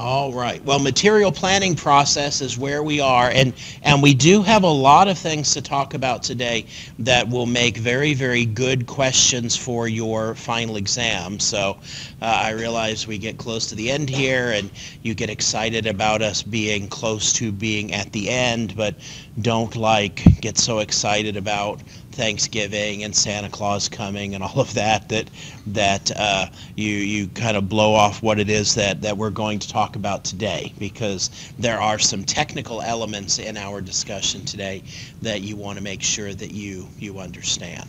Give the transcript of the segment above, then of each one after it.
All right. Well, material planning process is where we are, and and we do have a lot of things to talk about today that will make very very good questions for your final exam. So uh, I realize we get close to the end here, and you get excited about us being close to being at the end, but don't like get so excited about Thanksgiving and Santa Claus coming and all of that that that uh, you you kind of blow off what it is that that we're going to talk about today because there are some technical elements in our discussion today that you want to make sure that you you understand.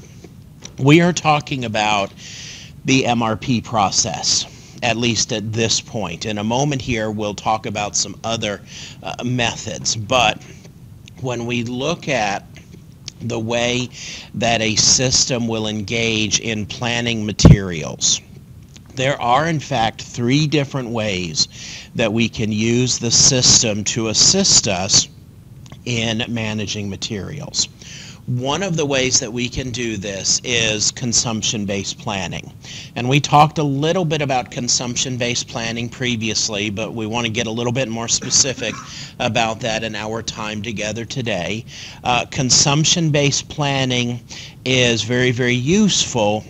We are talking about the MRP process at least at this point. In a moment here, we'll talk about some other uh, methods, but when we look at the way that a system will engage in planning materials. There are, in fact, three different ways that we can use the system to assist us in managing materials. One of the ways that we can do this is consumption-based planning. And we talked a little bit about consumption-based planning previously, but we want to get a little bit more specific about that in our time together today. Uh, consumption-based planning is very, very useful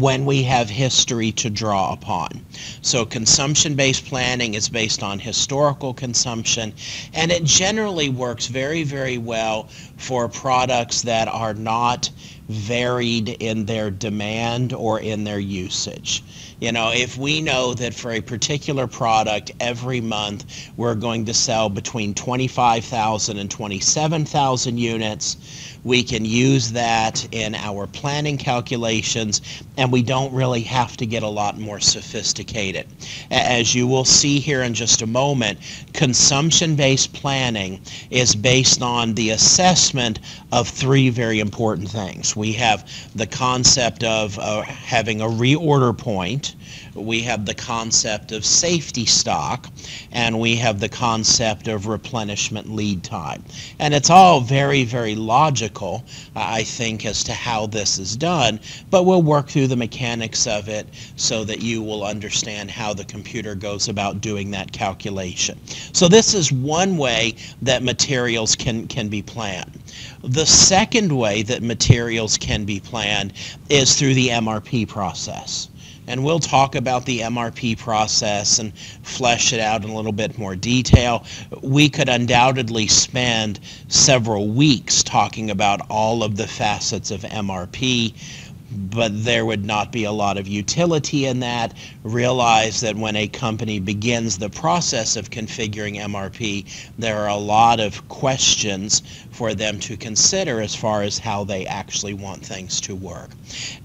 when we have history to draw upon. So consumption-based planning is based on historical consumption, and it generally works very, very well for products that are not varied in their demand or in their usage. You know, if we know that for a particular product every month we're going to sell between 25,000 and 27,000 units, we can use that in our planning calculations and we don't really have to get a lot more sophisticated. As you will see here in just a moment, consumption-based planning is based on the assessment of three very important things. We have the concept of uh, having a reorder point, we have the concept of safety stock, and we have the concept of replenishment lead time. And it's all very, very logical, I think, as to how this is done, but we'll work through the mechanics of it so that you will understand how the computer goes about doing that calculation. So this is one way that materials can, can be planned. The second way that materials can be planned is through the MRP process and we'll talk about the MRP process and flesh it out in a little bit more detail. We could undoubtedly spend several weeks talking about all of the facets of MRP but there would not be a lot of utility in that. Realize that when a company begins the process of configuring MRP, there are a lot of questions for them to consider as far as how they actually want things to work.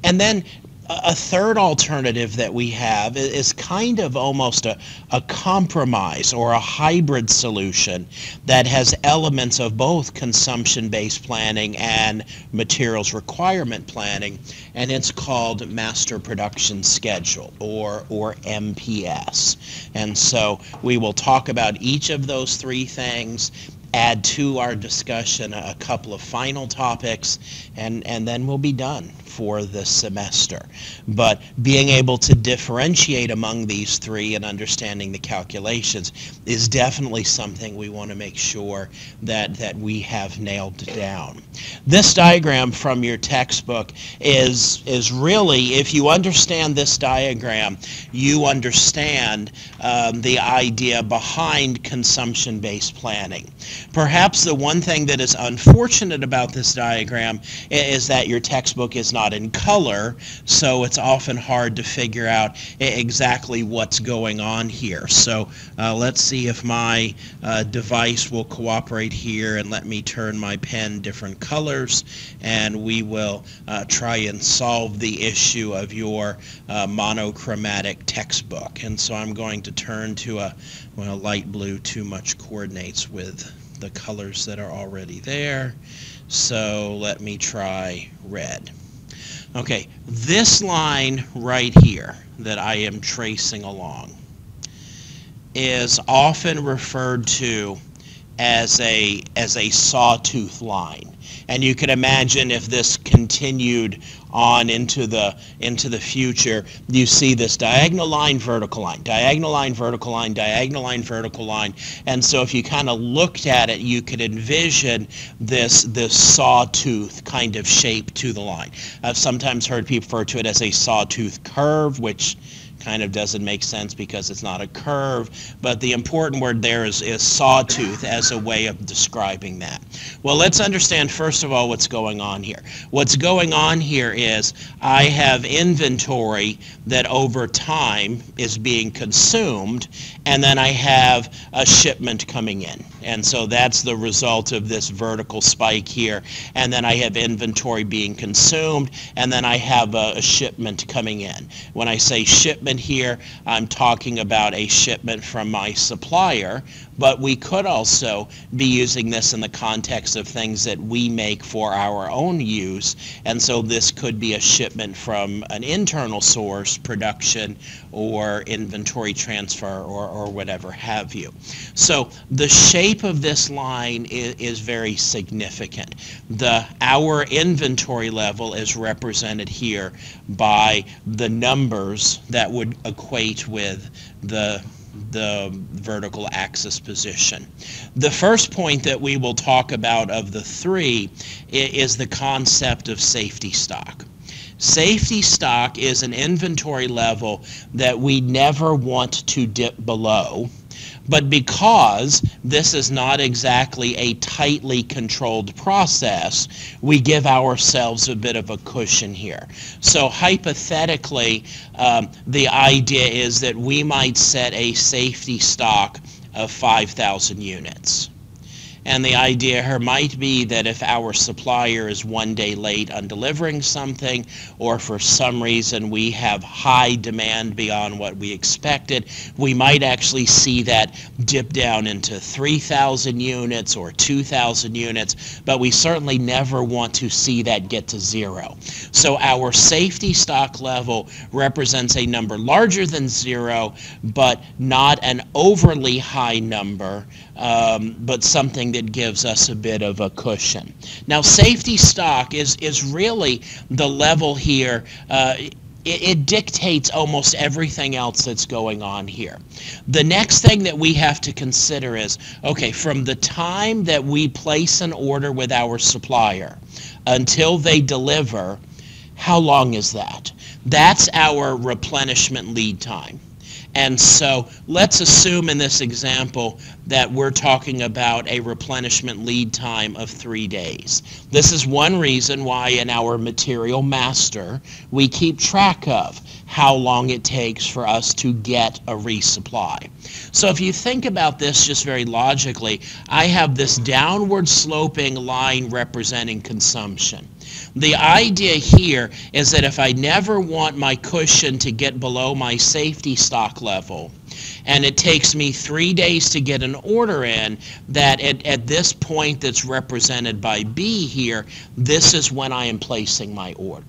And then a third alternative that we have is kind of almost a, a compromise or a hybrid solution that has elements of both consumption-based planning and materials requirement planning, and it's called Master Production Schedule, or, or MPS. And so we will talk about each of those three things add to our discussion a couple of final topics, and, and then we'll be done for the semester. But being able to differentiate among these three and understanding the calculations is definitely something we want to make sure that, that we have nailed down. This diagram from your textbook is, is really, if you understand this diagram, you understand um, the idea behind consumption-based planning. Perhaps the one thing that is unfortunate about this diagram is that your textbook is not in color, so it's often hard to figure out exactly what's going on here. So uh, let's see if my uh, device will cooperate here and let me turn my pen different colors, and we will uh, try and solve the issue of your uh, monochromatic textbook. And so I'm going to turn to a well, light blue too much coordinates with the colors that are already there. So let me try red. Okay, this line right here that I am tracing along is often referred to as a as a sawtooth line. And you can imagine if this continued on into the into the future, you see this diagonal line, vertical line, diagonal line, vertical line, diagonal line, vertical line. And so if you kind of looked at it, you could envision this this sawtooth kind of shape to the line. I've sometimes heard people refer to it as a sawtooth curve, which kind of doesn't make sense because it's not a curve, but the important word there is, is sawtooth as a way of describing that. Well, let's understand first of all what's going on here. What's going on here is I have inventory that over time is being consumed, and then I have a shipment coming in. And so that's the result of this vertical spike here. And then I have inventory being consumed, and then I have a, a shipment coming in. When I say shipment here, I'm talking about a shipment from my supplier, but we could also be using this in the context of things that we make for our own use. And so this could be a shipment from an internal source, production, or inventory transfer, or, or whatever have you. So the shape of this line is, is very significant. The our inventory level is represented here by the numbers that would equate with the the vertical axis position. The first point that we will talk about of the three is the concept of safety stock. Safety stock is an inventory level that we never want to dip below but because this is not exactly a tightly controlled process, we give ourselves a bit of a cushion here. So hypothetically, um, the idea is that we might set a safety stock of 5,000 units. And the idea here might be that if our supplier is one day late on delivering something, or for some reason we have high demand beyond what we expected, we might actually see that dip down into 3,000 units or 2,000 units, but we certainly never want to see that get to zero. So our safety stock level represents a number larger than zero, but not an overly high number um, but something that gives us a bit of a cushion. Now, safety stock is, is really the level here. Uh, it, it, dictates almost everything else that's going on here. The next thing that we have to consider is, okay, from the time that we place an order with our supplier until they deliver, how long is that? That's our replenishment lead time. And so let's assume in this example that we're talking about a replenishment lead time of three days. This is one reason why in our material master we keep track of how long it takes for us to get a resupply. So if you think about this just very logically, I have this downward sloping line representing consumption. The idea here is that if I never want my cushion to get below my safety stock level, and it takes me three days to get an order in, that at, at this point that's represented by B here, this is when I am placing my order.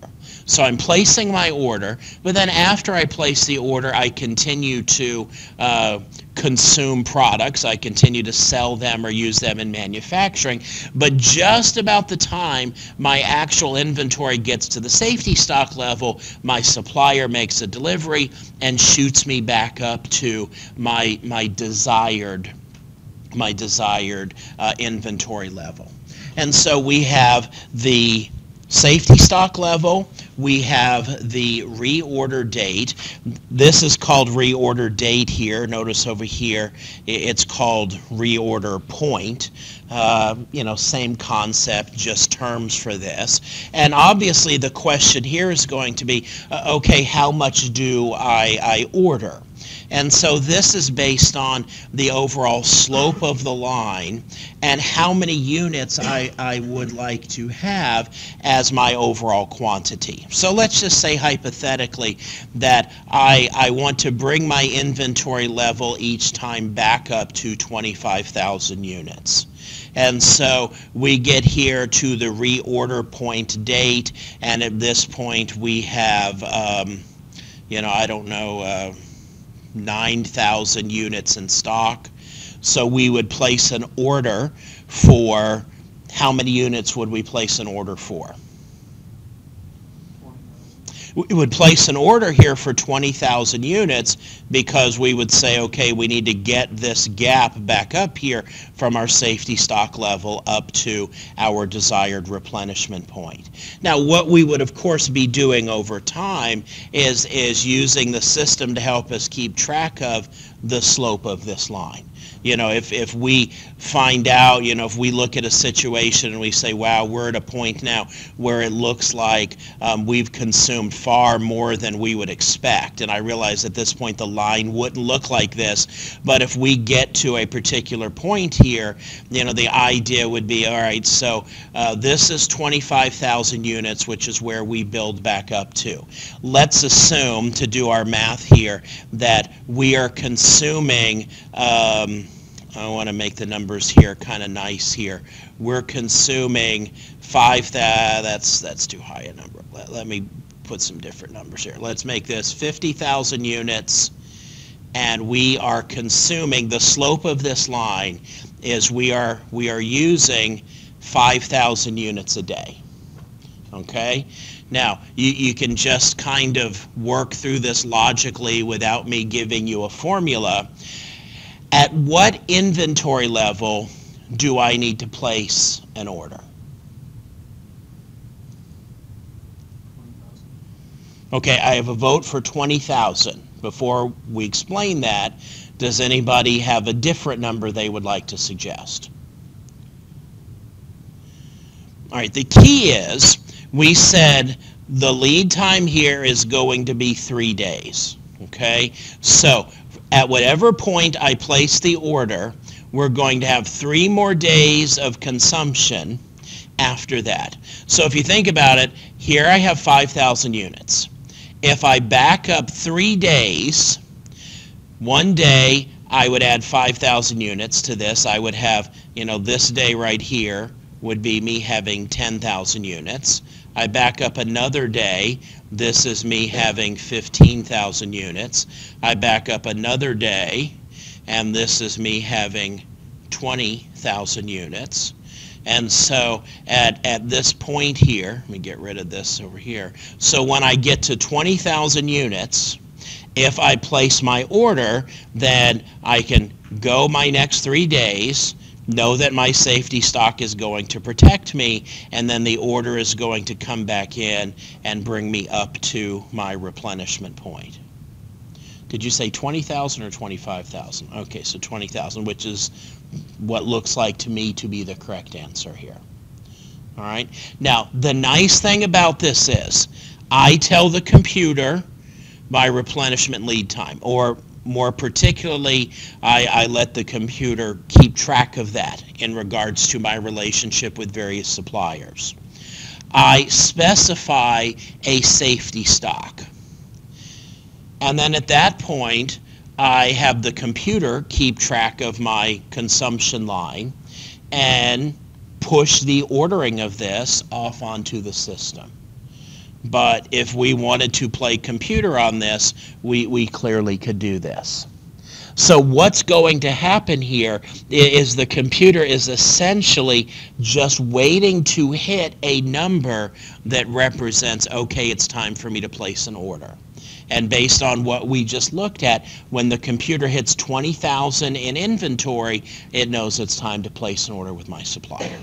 So I'm placing my order, but then after I place the order, I continue to uh, consume products. I continue to sell them or use them in manufacturing. But just about the time my actual inventory gets to the safety stock level, my supplier makes a delivery and shoots me back up to my, my desired my desired uh, inventory level. And so we have the safety stock level, we have the reorder date. This is called reorder date here. Notice over here it's called reorder point. Uh, you know, same concept, just terms for this. And obviously the question here is going to be, uh, okay, how much do I, I order? And so this is based on the overall slope of the line and how many units I, I would like to have as my overall quantity. So let's just say hypothetically that I, I want to bring my inventory level each time back up to 25,000 units. And so we get here to the reorder point date, and at this point we have, um, you know, I don't know, uh, 9,000 units in stock. So we would place an order for how many units would we place an order for? We would place an order here for 20,000 units because we would say, okay, we need to get this gap back up here from our safety stock level up to our desired replenishment point. Now, what we would, of course, be doing over time is, is using the system to help us keep track of the slope of this line. You know, if, if we find out, you know, if we look at a situation and we say, wow, we're at a point now where it looks like um, we've consumed far more than we would expect. And I realize at this point the line wouldn't look like this. But if we get to a particular point here, you know, the idea would be, all right, so uh, this is 25,000 units, which is where we build back up to. Let's assume, to do our math here, that we are consuming um, I want to make the numbers here kind of nice here. We're consuming five, that, that's, that's too high a number. Let, let me put some different numbers here. Let's make this 50,000 units and we are consuming, the slope of this line is we are, we are using 5,000 units a day. Okay? Now, you, you can just kind of work through this logically without me giving you a formula at what inventory level do I need to place an order? Okay, I have a vote for 20,000. Before we explain that, does anybody have a different number they would like to suggest? All right, the key is we said the lead time here is going to be three days. Okay, so at whatever point I place the order, we're going to have three more days of consumption after that. So if you think about it, here I have 5,000 units. If I back up three days, one day I would add 5,000 units to this. I would have, you know, this day right here would be me having 10,000 units. I back up another day, this is me having 15,000 units. I back up another day, and this is me having 20,000 units. And so at, at this point here, let me get rid of this over here. So when I get to 20,000 units, if I place my order, then I can go my next three days, know that my safety stock is going to protect me, and then the order is going to come back in and bring me up to my replenishment point. Did you say 20,000 or 25,000? Okay, so 20,000, which is what looks like to me to be the correct answer here. All right. Now, the nice thing about this is I tell the computer my replenishment lead time, or more particularly, I, I, let the computer keep track of that in regards to my relationship with various suppliers. I specify a safety stock. And then at that point, I have the computer keep track of my consumption line and push the ordering of this off onto the system. But if we wanted to play computer on this, we, we clearly could do this. So what's going to happen here is the computer is essentially just waiting to hit a number that represents, okay, it's time for me to place an order. And based on what we just looked at, when the computer hits 20,000 in inventory, it knows it's time to place an order with my supplier.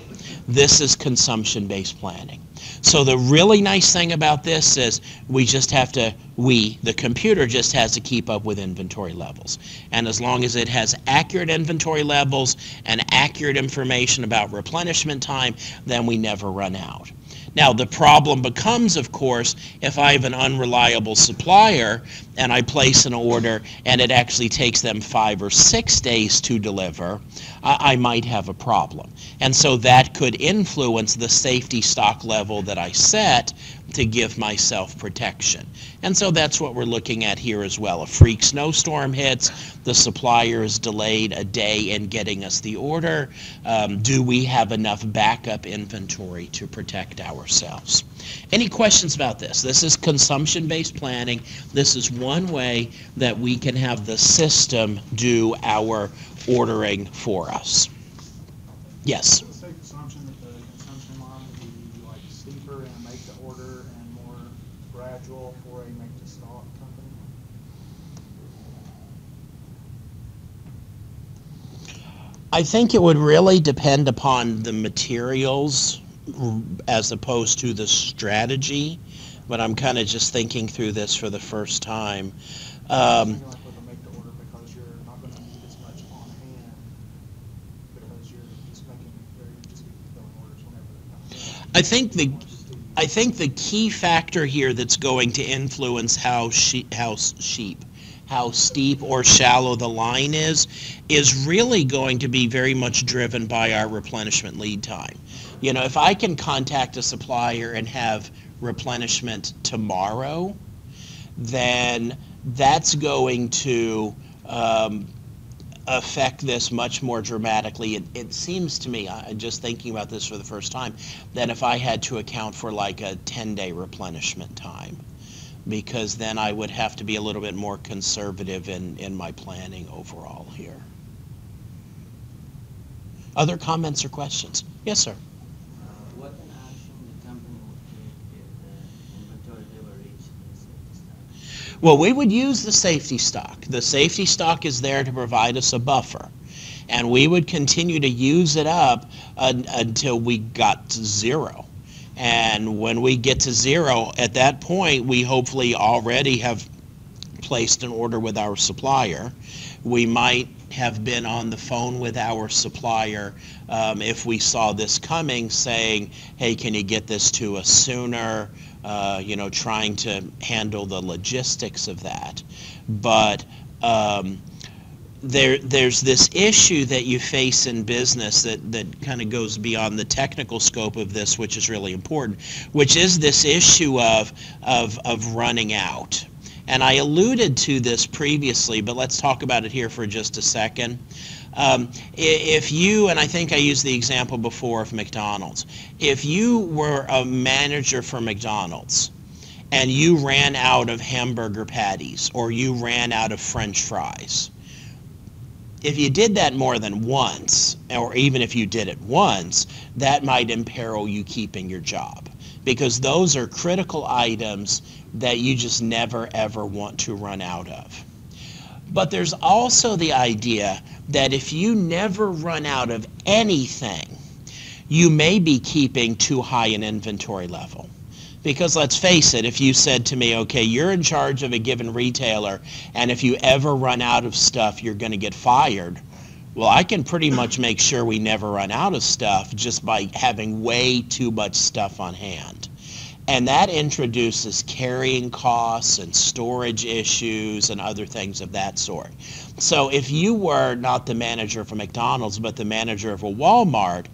This is consumption-based planning. So the really nice thing about this is we just have to, we, the computer just has to keep up with inventory levels. And as long as it has accurate inventory levels and accurate information about replenishment time, then we never run out. Now, the problem becomes, of course, if I have an unreliable supplier and I place an order and it actually takes them five or six days to deliver, I, I might have a problem. And so that could influence the safety stock level that I set to give myself protection. And so that's what we're looking at here as well. A freak snowstorm hits, the supplier is delayed a day in getting us the order. Um, do we have enough backup inventory to protect ourselves? Any questions about this? This is consumption-based planning. This is one way that we can have the system do our ordering for us. Yes? Let's take the assumption that the schedule for a make-to-stock company? I think it would really depend upon the materials as opposed to the strategy, but I'm kind of just thinking through this for the first time. Um, Something like with a make-to-order because you're not gonna need as much on hand because you're just making, or you're just filling orders whenever they come in. I think the I think the key factor here that's going to influence how she, how sheep, how steep or shallow the line is, is really going to be very much driven by our replenishment lead time. You know, if I can contact a supplier and have replenishment tomorrow, then that's going to um, affect this much more dramatically. It, it seems to me, I, just thinking about this for the first time, that if I had to account for like a 10-day replenishment time, because then I would have to be a little bit more conservative in, in my planning overall here. Other comments or questions? Yes, sir. Uh, What an action the company would take if the inventory never reached the safety stock? Well, we would use the safety stock. The safety stock is there to provide us a buffer. And we would continue to use it up un- until we got to zero. And when we get to zero, at that point, we hopefully already have placed an order with our supplier. We might have been on the phone with our supplier um, if we saw this coming, saying, hey, can you get this to us sooner? Uh, you know, trying to handle the logistics of that. But um, there, there's this issue that you face in business that, that kind of goes beyond the technical scope of this, which is really important, which is this issue of, of, of running out. And I alluded to this previously, but let's talk about it here for just a second. Um, if you, and I think I used the example before of McDonald's, if you were a manager for McDonald's and you ran out of hamburger patties or you ran out of french fries, if you did that more than once, or even if you did it once, that might imperil you keeping your job. Because those are critical items that you just never ever want to run out of. But there's also the idea that if you never run out of anything, you may be keeping too high an inventory level. Because let's face it, if you said to me, okay, you're in charge of a given retailer, and if you ever run out of stuff, you're going to get fired. Well, I can pretty much make sure we never run out of stuff just by having way too much stuff on hand. And that introduces carrying costs and storage issues and other things of that sort. So if you were not the manager for McDonald's, but the manager of a Walmart,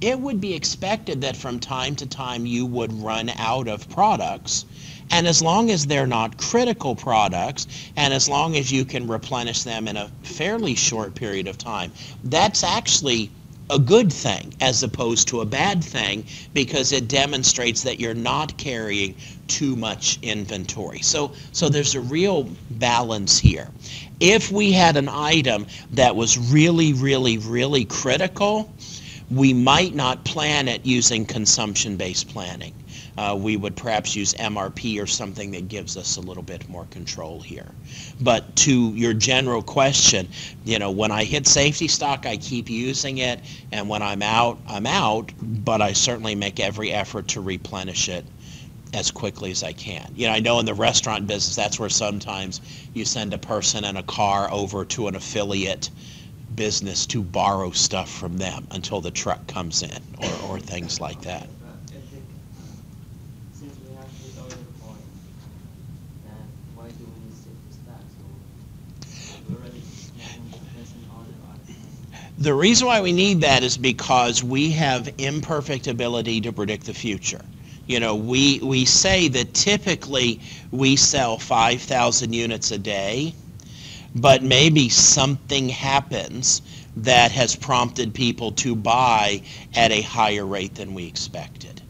it would be expected that from time to time you would run out of products. And as long as they're not critical products, and as long as you can replenish them in a fairly short period of time, that's actually a good thing as opposed to a bad thing because it demonstrates that you're not carrying too much inventory. So, so there's a real balance here. If we had an item that was really, really, really critical, we might not plan it using consumption-based planning. Uh, we would perhaps use MRP or something that gives us a little bit more control here. But to your general question, you know, when I hit safety stock, I keep using it, and when I'm out, I'm out, but I certainly make every effort to replenish it as quickly as I can. You know, I know in the restaurant business, that's where sometimes you send a person in a car over to an affiliate business to borrow stuff from them until the truck comes in or, or things like that. The reason why we need that is because we have imperfect ability to predict the future. You know, we, we say that typically we sell 5,000 units a day, but maybe something happens that has prompted people to buy at a higher rate than we expected.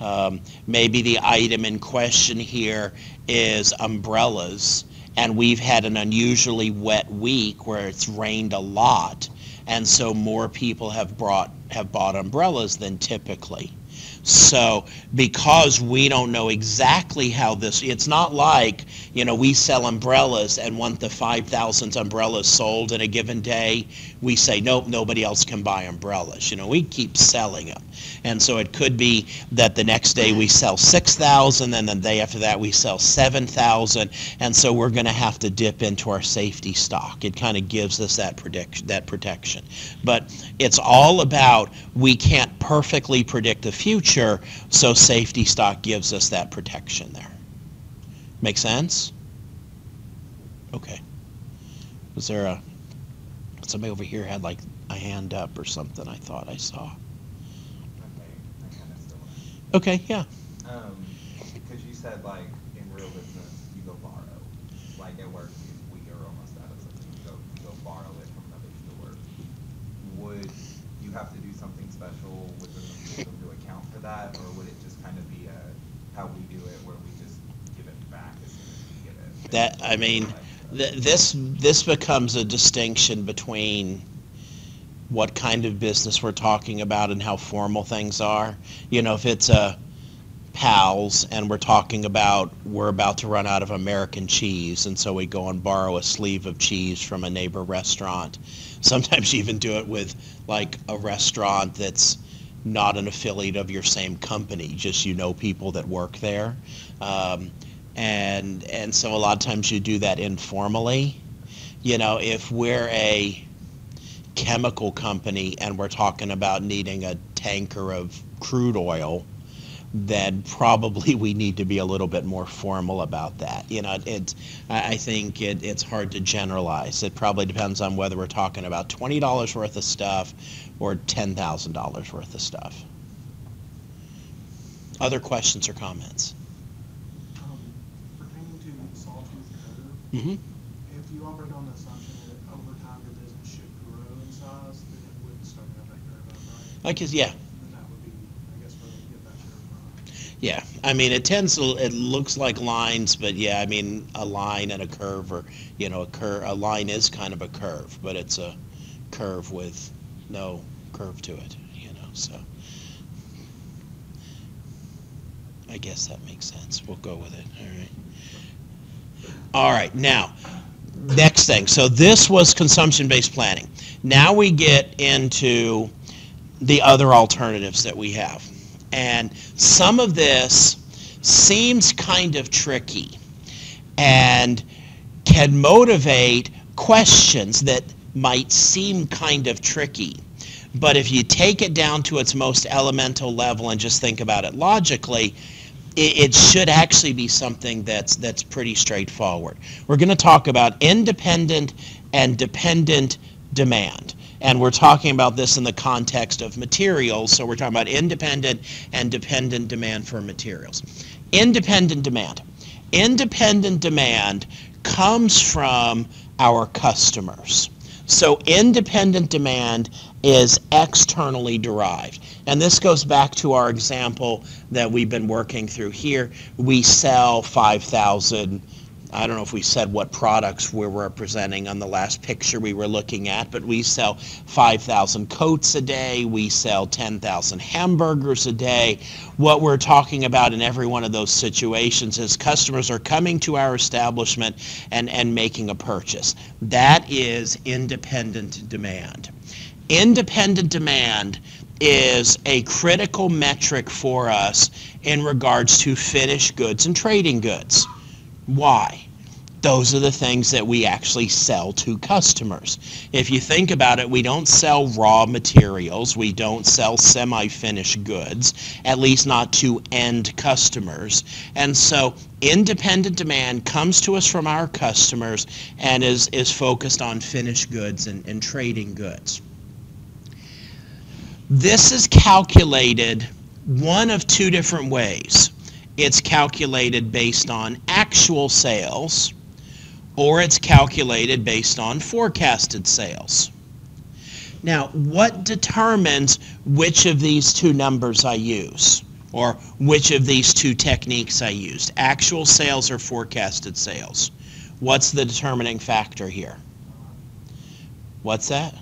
Um, maybe the item in question here is umbrellas, and we've had an unusually wet week where it's rained a lot, and so more people have brought have bought umbrellas than typically. So because we don't know exactly how this, it's not like, you know, we sell umbrellas and want the 5,000 umbrellas sold in a given day. We say, nope, nobody else can buy umbrellas. You know, we keep selling them. And so it could be that the next day we sell 6,000 and the day after that we sell 7,000. And so we're going to have to dip into our safety stock. It kind of gives us that predict, that protection. But it's all about we can't perfectly predict the future, so safety stock gives us that protection there. Make sense? Okay. Was there a somebody over here had like a hand up or something I thought I saw. Okay, I kind of still. Okay, yeah. Um, because you said like in real business, you go borrow. Like at work, we are almost out of something, you go, you go borrow it from another store. Would you have to do something special within the system to account for that, or would it just kind of be a, how we do it, where we just give it back as soon as we get it? That I mean, th- this this becomes a distinction between what kind of business we're talking about and how formal things are. You know, if it's a Pal's and we're talking about we're about to run out of American cheese and so we go and borrow a sleeve of cheese from a neighbor restaurant. Sometimes you even do it with like a restaurant that's not an affiliate of your same company, just you know people that work there. Um, and and so a lot of times you do that informally. You know, if we're a chemical company and we're talking about needing a tanker of crude oil, then probably we need to be a little bit more formal about that. You know, it's I think it, it's hard to generalize. It probably depends on whether we're talking about twenty dollars worth of stuff or ten thousand dollars worth of stuff. Other questions or comments? Um, Pertaining to Sawtooth curve, Mm-hmm. if you operate on the assumption that over time your business should grow in size, then it wouldn't start up that curve right? I guess, where we get that curve from. Yeah, I mean, it tends to, it looks like lines, but yeah, I mean, a line and a curve or, you know, a cur, a line is kind of a curve, but it's a curve with no curve to it, you know, so. I guess that makes sense. We'll go with it, all right. All right, now, next thing. So this was consumption-based planning. Now we get into the other alternatives that we have. And some of this seems kind of tricky and can motivate questions that might seem kind of tricky. But if you take it down to its most elemental level and just think about it logically, it, should actually be something that's that's pretty straightforward. We're going to talk about independent and dependent demand. And we're talking about this in the context of materials, so we're talking about independent and dependent demand for materials. Independent demand. Independent demand comes from our customers. So independent demand is externally derived. And this goes back to our example that we've been working through here. We sell 5,000, I don't know if we said what products we were representing on the last picture we were looking at, but we sell 5,000 coats a day, we sell 10,000 hamburgers a day. What we're talking about in every one of those situations is customers are coming to our establishment and, and making a purchase. That is independent demand. Independent demand is a critical metric for us in regards to finished goods and trading goods. Why? Those are the things that we actually sell to customers. If you think about it, we don't sell raw materials, we don't sell semi-finished goods, at least not to end customers. And so independent demand comes to us from our customers and is, is focused on finished goods and, and trading goods. This is calculated one of two different ways. It's calculated based on actual sales, or it's calculated based on forecasted sales. Now, what determines which of these two numbers I use, or which of these two techniques I used? Actual sales or forecasted sales? What's the determining factor here? What's that?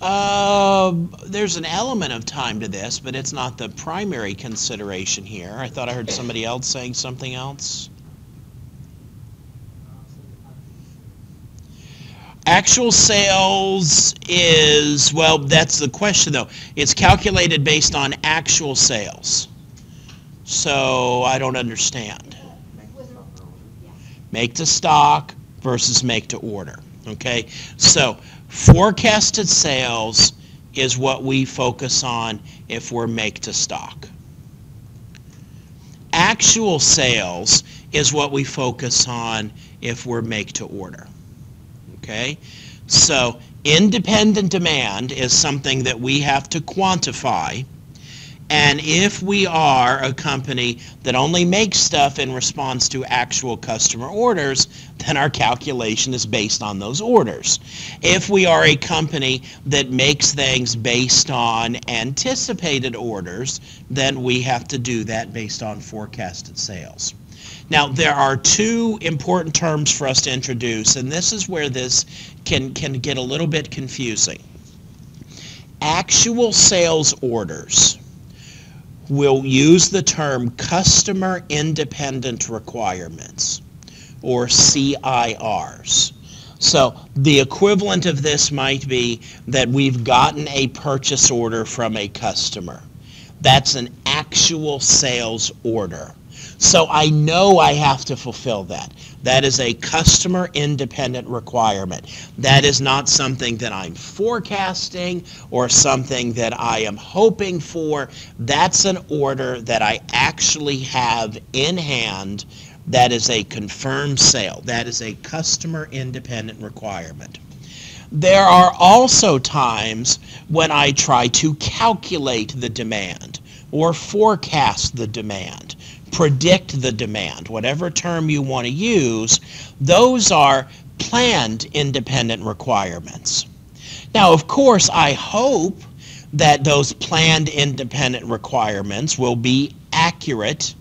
Uh, there's an element of time to this, but it's not the primary consideration here. I thought I heard somebody else saying something else. Actual sales is, well, that's the question though. It's calculated based on actual sales. So I don't understand. Make to stock versus make to order. Okay? So forecasted sales is what we focus on if we're make to stock. Actual sales is what we focus on if we're make to order. Okay? So independent demand is something that we have to quantify. And if we are a company that only makes stuff in response to actual customer orders, then our calculation is based on those orders. If we are a company that makes things based on anticipated orders, then we have to do that based on forecasted sales. Now, there are two important terms for us to introduce, and this is where this can, can get a little bit confusing. Actual sales orders will use the term customer independent requirements, or CIRs. So the equivalent of this might be that we've gotten a purchase order from a customer. That's an actual sales order. So I know I have to fulfill that. That is a customer independent requirement. That is not something that I'm forecasting or something that I am hoping for. That's an order that I actually have in hand. That is a confirmed sale. That is a customer independent requirement. There are also times when I try to calculate the demand or forecast the demand predict the demand, whatever term you want to use, those are planned independent requirements. Now, of course, I hope that those planned independent requirements will be accurate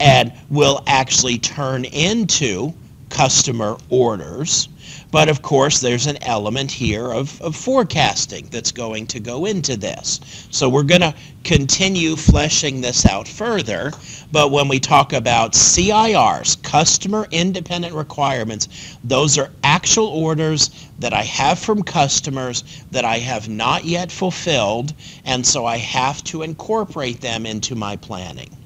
and will actually turn into customer orders. But of course, there's an element here of, of forecasting that's going to go into this. So we're going to continue fleshing this out further. But when we talk about CIRs, customer independent requirements, those are actual orders that I have from customers that I have not yet fulfilled. And so I have to incorporate them into my planning.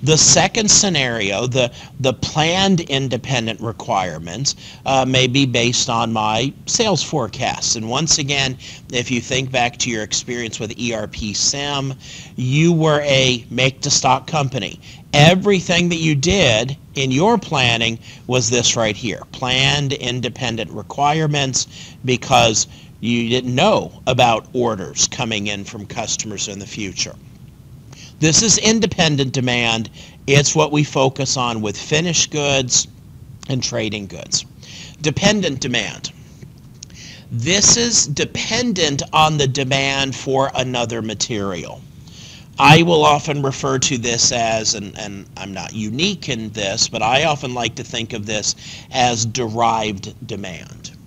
The second scenario, the, the planned independent requirements, uh, may be based on my sales forecasts. And once again, if you think back to your experience with ERP SIM, you were a make-to-stock company. Everything that you did in your planning was this right here, planned independent requirements because you didn't know about orders coming in from customers in the future. This is independent demand. It's what we focus on with finished goods and trading goods. Dependent demand. This is dependent on the demand for another material. I will often refer to this as, and, and I'm not unique in this, but I often like to think of this as derived demand.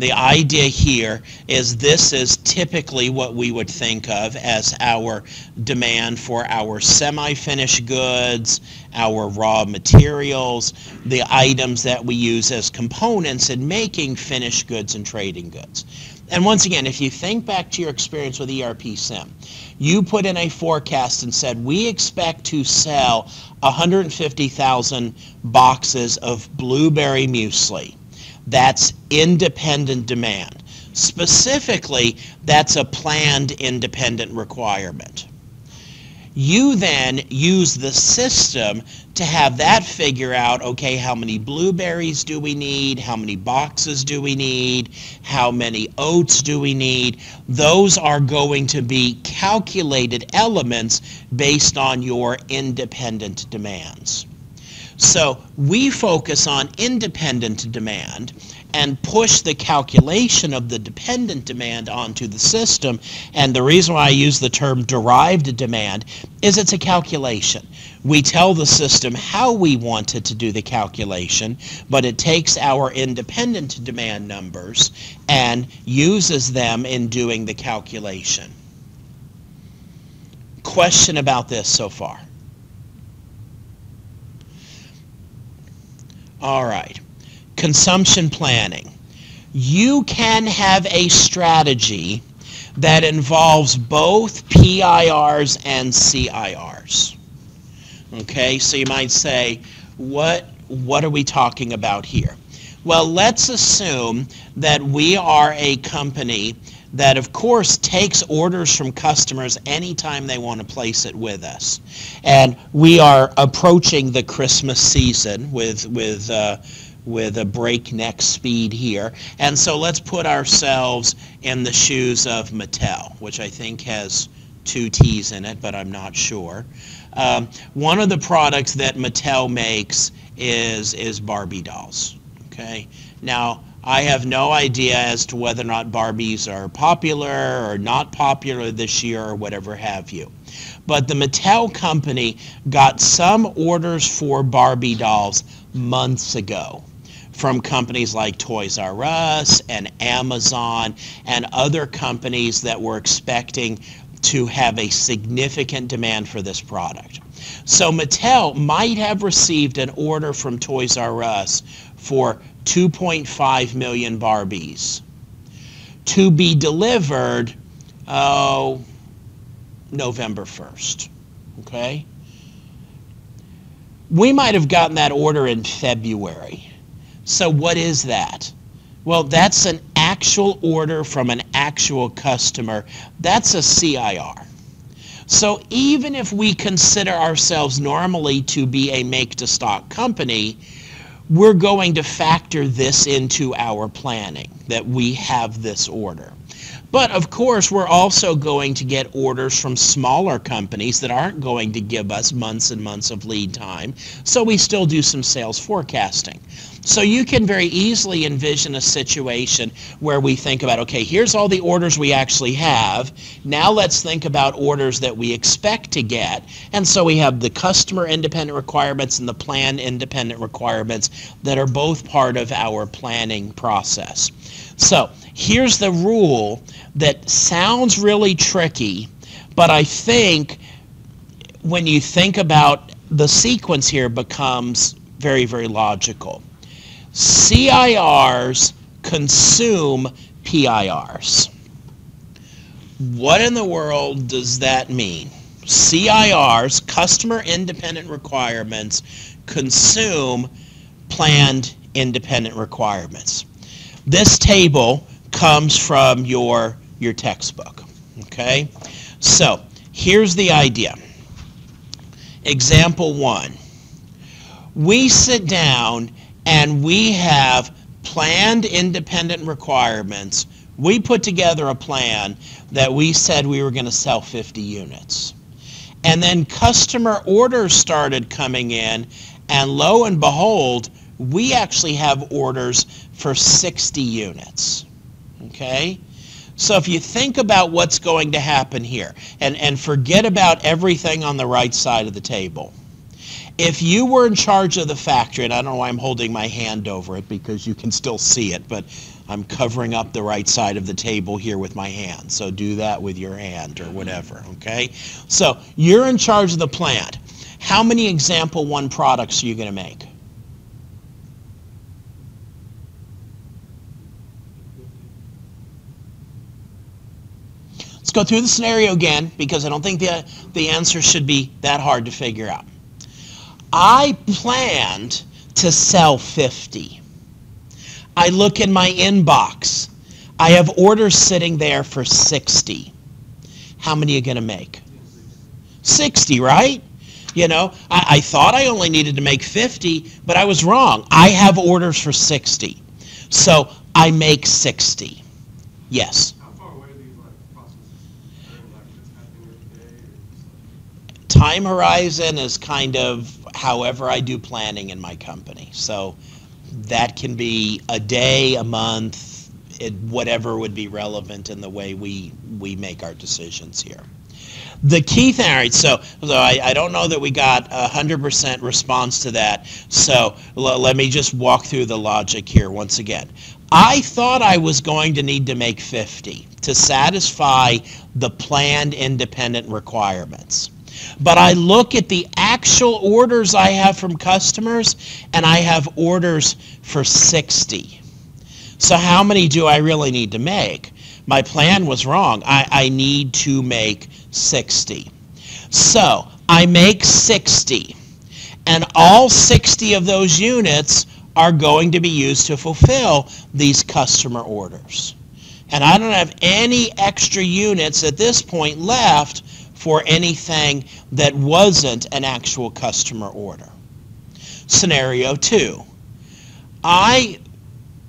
The idea here is this is typically what we would think of as our demand for our semi-finished goods, our raw materials, the items that we use as components in making finished goods and trading goods. And once again, if you think back to your experience with ERP Sim, you put in a forecast and said, we expect to sell 150,000 boxes of blueberry muesli. That's independent demand. Specifically, that's a planned independent requirement. You then use the system to have that figure out, okay, how many blueberries do we need? How many boxes do we need? How many oats do we need? Those are going to be calculated elements based on your independent demands. So we focus on independent demand, and push the calculation of the dependent demand onto the system. And the reason why I use the term derived demand is it's a calculation. We tell the system how we want it to do the calculation, but it takes our independent demand numbers and uses them in doing the calculation. Question about this so far? All right. Consumption planning. You can have a strategy that involves both PIRs and CIRs. Okay, so you might say, what, what are we talking about here? Well, let's assume that we are a company that, of course, takes orders from customers anytime they want to place it with us. And we are approaching the Christmas season with, with, uh, with a breakneck speed here. And so let's put ourselves in the shoes of Mattel, which I think has two T's in it, but I'm not sure. Um, one of the products that Mattel makes is, is Barbie dolls. Okay. Now, I have no idea as to whether or not Barbies are popular or not popular this year or whatever have you. But the Mattel company got some orders for Barbie dolls months ago from companies like Toys R Us and Amazon and other companies that were expecting to have a significant demand for this product. So Mattel might have received an order from Toys R Us for 2.5 million Barbies to be delivered, oh, November 1st. Okay? We might have gotten that order in February. So what is that? Well, that's an actual order from an actual customer. That's a CIR. So even if we consider ourselves normally to be a make-to-stock company, we're going to factor this into our planning, that we have this order. But of course, we're also going to get orders from smaller companies that aren't going to give us months and months of lead time. So we still do some sales forecasting. So you can very easily envision a situation where we think about, okay, here's all the orders we actually have. Now let's think about orders that we expect to get. And so we have the customer independent requirements and the plan independent requirements that are both part of our planning process. So here's the rule that sounds really tricky, but I think when you think about the sequence here becomes very, very logical. CIRs consume PIRs. What in the world does that mean? CIRs, customer independent requirements, consume planned independent requirements. This table comes from your, your textbook, okay? So here's the idea. Example one. We sit down and we have planned independent requirements. We put together a plan that we said we were going to sell 50 units. And then customer orders started coming in, and lo and behold, we actually have orders for 60 units. Okay? So if you think about what's going to happen here, and, and forget about everything on the right side of the table, if you were in charge of the factory, and I don't know why I'm holding my hand over it because you can still see it, but I'm covering up the right side of the table here with my hand. So do that with your hand or whatever, okay? So you're in charge of the plant. How many example one products are you going to make? Let's go through the scenario again because I don't think the, the answer should be that hard to figure out. I planned to sell 50. I look in my inbox. I have orders sitting there for 60. How many are you going to make? 60, right? You know, I, I, thought I only needed to make 50, but I was wrong. I have orders for 60. So I make 60. Yes. Time horizon is kind of however I do planning in my company. So that can be a day, a month, it, whatever would be relevant in the way we, we make our decisions here. The key thing, all right, so, so I, I don't know that we got a 100% response to that, so let me just walk through the logic here once again. I thought I was going to need to make 50 to satisfy the planned independent requirements. But I look at the actual orders I have from customers, and I have orders for 60. So how many do I really need to make? My plan was wrong. I, I need to make 60. So I make 60, and all 60 of those units are going to be used to fulfill these customer orders. And I don't have any extra units at this point left for anything that wasn't an actual customer order. Scenario two, I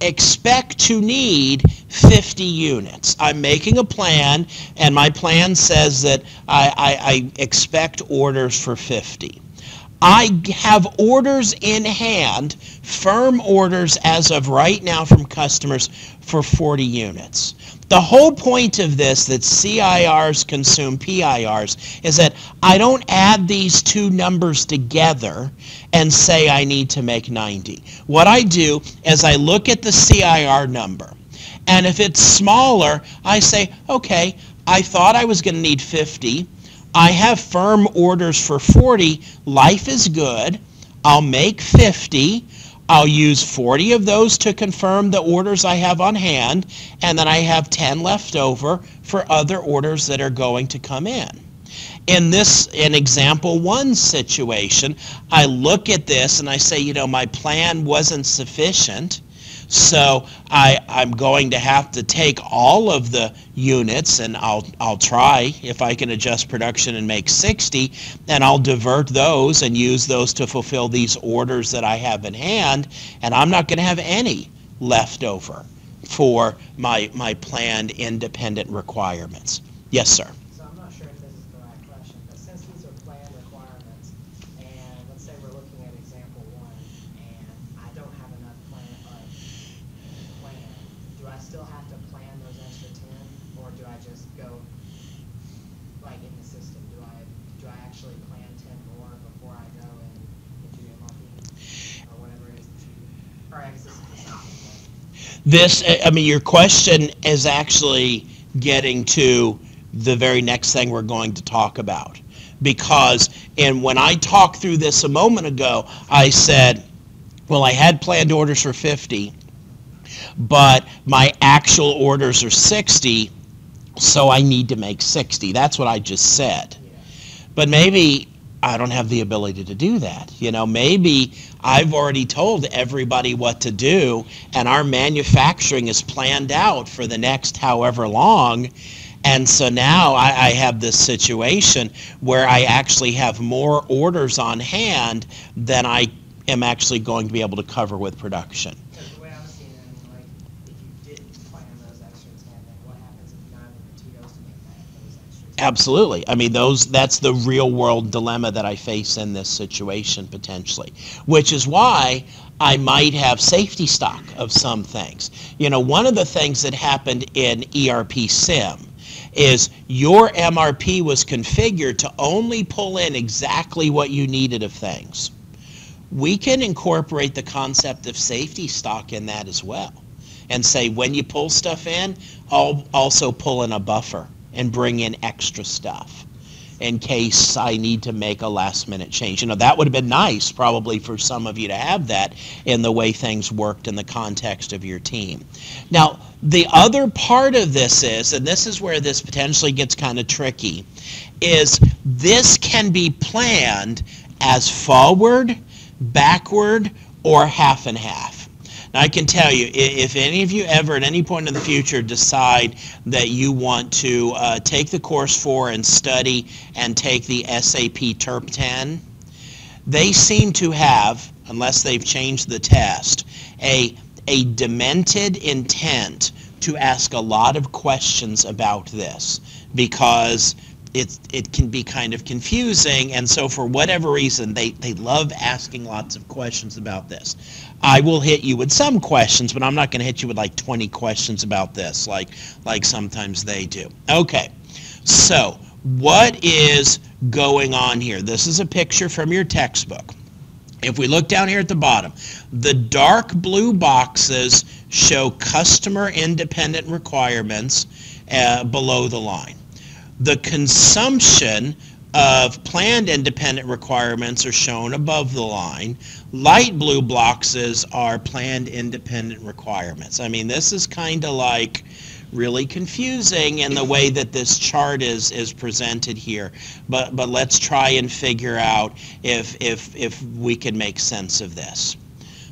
expect to need 50 units. I'm making a plan, and my plan says that I, I, I expect orders for 50. I have orders in hand, firm orders as of right now from customers for 40 units. The whole point of this that CIRs consume PIRs is that I don't add these two numbers together and say I need to make 90. What I do is I look at the CIR number. And if it's smaller, I say, okay, I thought I was going to need 50. I have firm orders for 40. Life is good. I'll make 50. I'll use 40 of those to confirm the orders I have on hand, and then I have 10 left over for other orders that are going to come in. In this, in example one situation, I look at this and I say, you know, my plan wasn't sufficient. So I, I'm going to have to take all of the units and I'll, I'll try if I can adjust production and make 60 and I'll divert those and use those to fulfill these orders that I have in hand and I'm not going to have any left over for my, my planned independent requirements. Yes, sir. So I'm not sure if this is the right question, but since these are plan requirements, and let's say we're looking at example one, and I don't have enough plan, uh, plan, do I still have to plan those extra ten, or do I just go, like, in the system, do I, do I actually plan ten more before I go and, and do MRP, or whatever it is that you, or I guess this is the same thing, This, I mean, your question is actually getting to the very next thing we're going to talk about. Because, and when I talked through this a moment ago, I said, well, I had planned orders for 50, but my actual orders are 60, so I need to make 60. That's what I just said. But maybe I don't have the ability to do that. You know, maybe I've already told everybody what to do, and our manufacturing is planned out for the next however long. And so now I, I have this situation where I actually have more orders on hand than I am actually going to be able to cover with production. Because the way I was seeing it, I mean, like, if you didn't plan those extra ten, then what happens if none of the POs to make that, those extra ten? Absolutely. I mean, those that's the real world dilemma that I face in this situation potentially, which is why I might have safety stock of some things. You know, one of the things that happened in ERP Sim is your MRP was configured to only pull in exactly what you needed of things. We can incorporate the concept of safety stock in that as well and say when you pull stuff in, I'll also pull in a buffer and bring in extra stuff in case I need to make a last minute change. You know, that would have been nice probably for some of you to have that in the way things worked in the context of your team. Now, the other part of this is, and this is where this potentially gets kind of tricky, is this can be planned as forward, backward, or half and half. Now, I can tell you, if any of you ever at any point in the future decide that you want to uh, take the course for and study and take the SAP TERP 10, they seem to have, unless they've changed the test, a, a demented intent to ask a lot of questions about this because it, it can be kind of confusing, and so for whatever reason, they, they love asking lots of questions about this. I will hit you with some questions, but I'm not going to hit you with like 20 questions about this, like, like sometimes they do. Okay, so what is going on here? This is a picture from your textbook. If we look down here at the bottom, the dark blue boxes show customer independent requirements uh, below the line. The consumption of planned independent requirements are shown above the line. Light blue boxes are planned independent requirements. I mean, this is kind of like really confusing in the way that this chart is is presented here. But but let's try and figure out if if if we can make sense of this.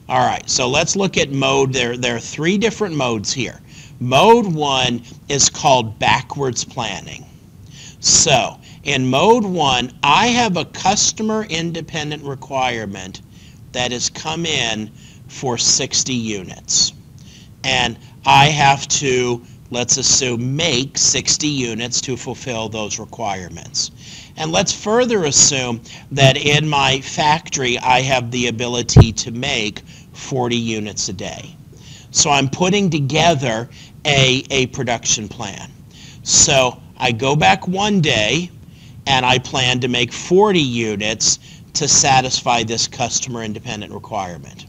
All right, so let's look at mode. There there are three different modes here. Mode one is called backwards planning. So in mode one, I have a customer independent requirement that has come in for 60 units. And I have to, let's assume, make 60 units to fulfill those requirements. And let's further assume that in my factory, I have the ability to make 40 units a day. So I'm putting together a, a production plan. So I go back one day and I plan to make 40 units to satisfy this customer independent requirement.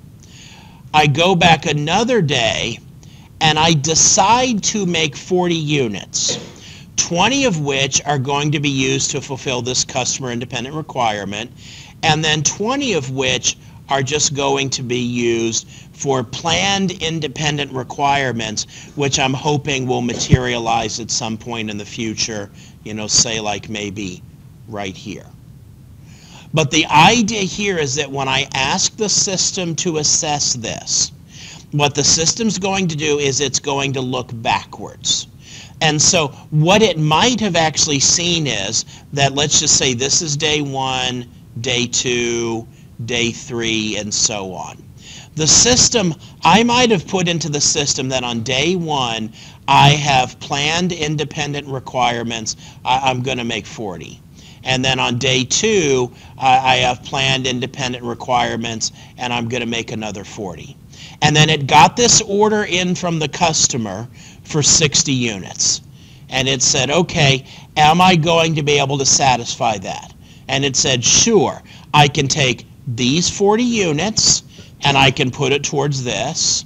I go back another day and I decide to make 40 units, 20 of which are going to be used to fulfill this customer independent requirement, and then 20 of which are just going to be used for planned independent requirements, which I'm hoping will materialize at some point in the future, you know, say like maybe right here. But the idea here is that when I ask the system to assess this, what the system's going to do is it's going to look backwards. And so what it might have actually seen is that let's just say this is day one, day two, day three, and so on. The system, I might have put into the system that on day one, I have planned independent requirements. I, am going to make 40. And then on day two, I, I have planned independent requirements, and I'm going to make another 40. And then it got this order in from the customer for 60 units. And it said, okay, am I going to be able to satisfy that? And it said, sure, I can take these 40 units and I can put it towards this.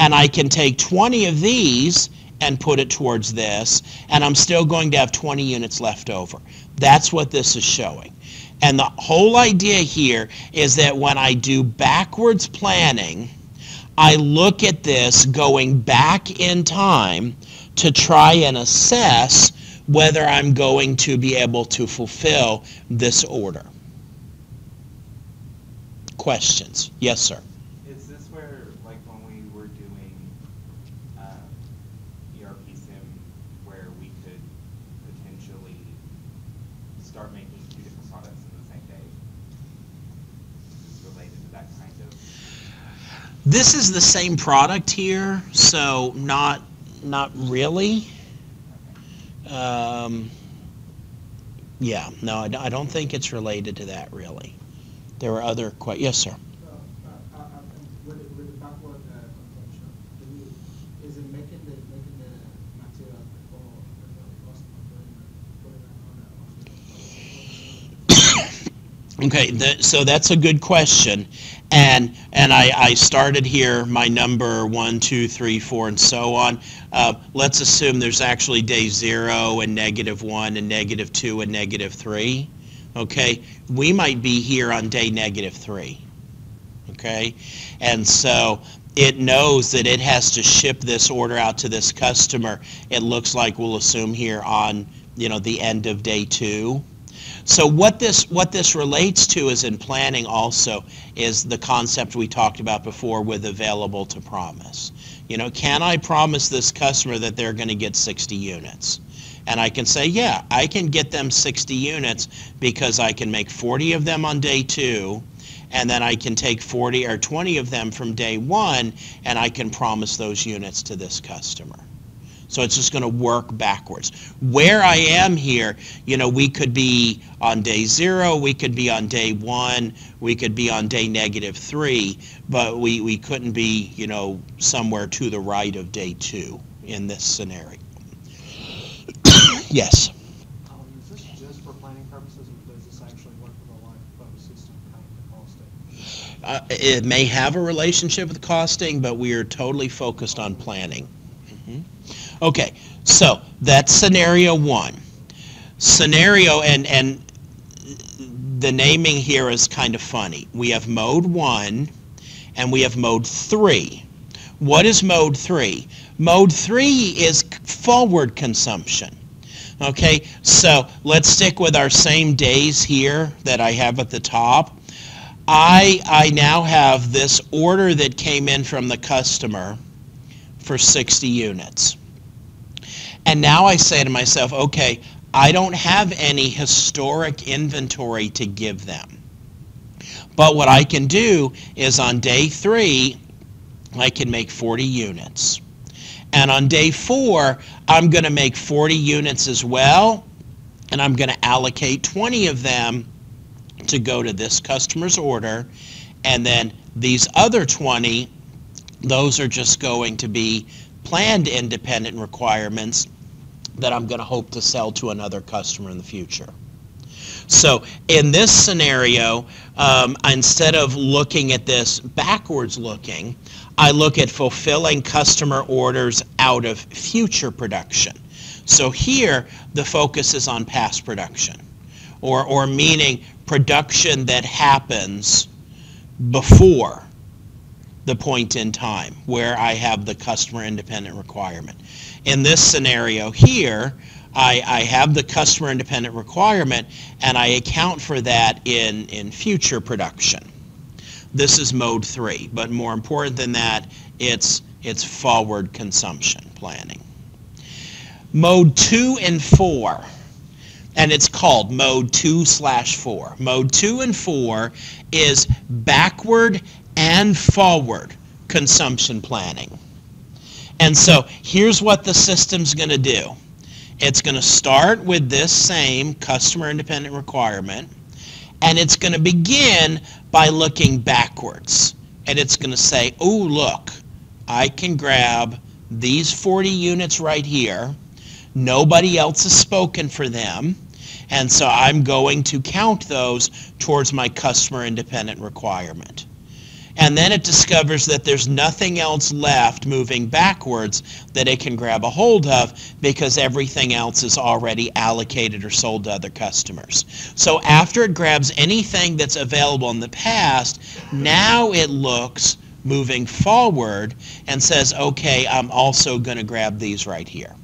And I can take 20 of these and put it towards this. And I'm still going to have 20 units left over. That's what this is showing. And the whole idea here is that when I do backwards planning, I look at this going back in time to try and assess whether I'm going to be able to fulfill this order. Questions? Yes, sir. Is this where, like, when we were doing uh, ERP sim, where we could potentially start making two different products in the same day? Is this related to that kind of? This is the same product here, so not not really. Um, yeah, no, I, I don't think it's related to that really. There were other que- yes, sir. With the, with the backward consumption, do we, is it making the, making the material for the customer putting it on a, on a- Okay, so that's a good question. And, and I, I started here, my number one, two, three, four, and so on. Uh, let's assume there's actually day zero and negative one and negative two and negative three. Okay, we might be here on day negative three. Okay, and so it knows that it has to ship this order out to this customer. It looks like we'll assume here on, you know, the end of day two. So what this what this relates to is in planning also is the concept we talked about before with available to promise. You know, can I promise this customer that they're going to get 60 units? And I can say, yeah, I can get them 60 units because I can make 40 of them on day two, and then I can take 40 or 20 of them from day one, and I can promise those units to this customer. So it's just going to work backwards. Where I am here, you know, we could be on day zero, we could be on day one, we could be on day negative three, but we, we couldn't be, you know, somewhere to the right of day two in this scenario. yes. Um, is this just for planning purposes, or does this actually work with a life system kind of costing? Uh, it may have a relationship with costing, but we are totally focused on planning. Okay, so that's scenario one. Scenario, and, and the naming here is kind of funny. We have mode one and we have mode three. What is mode three? Mode three is forward consumption. Okay, so let's stick with our same days here that I have at the top. I, I now have this order that came in from the customer for 60 units. And now I say to myself, okay, I don't have any historic inventory to give them. But what I can do is on day three, I can make 40 units. And on day four, I'm going to make 40 units as well, and I'm going to allocate 20 of them to go to this customer's order, and then these other 20, those are just going to be planned independent requirements that I'm going to hope to sell to another customer in the future. So in this scenario, um, instead of looking at this backwards looking, I look at fulfilling customer orders out of future production. So here, the focus is on past production, or, or meaning production that happens before the point in time where I have the customer independent requirement. In this scenario here, I, I have the customer independent requirement and I account for that in, in future production. This is mode three, but more important than that, it's, it's forward consumption planning. Mode two and four, and it's called mode two slash four. Mode two and four is backward and forward consumption planning. And so here's what the system's going to do. It's going to start with this same customer independent requirement, and it's going to begin by looking backwards. And it's going to say, oh, look, I can grab these 40 units right here. Nobody else has spoken for them. And so I'm going to count those towards my customer independent requirement and then it discovers that there's nothing else left moving backwards that it can grab a hold of because everything else is already allocated or sold to other customers. So after it grabs anything that's available in the past, now it looks moving forward and says, okay, I'm also going to grab these right here.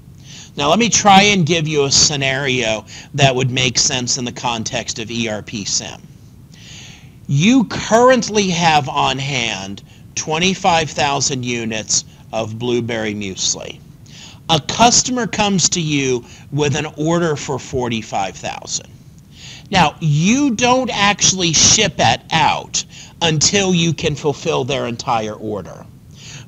Now let me try and give you a scenario that would make sense in the context of ERP SIM you currently have on hand 25,000 units of blueberry muesli. A customer comes to you with an order for 45,000. Now, you don't actually ship it out until you can fulfill their entire order.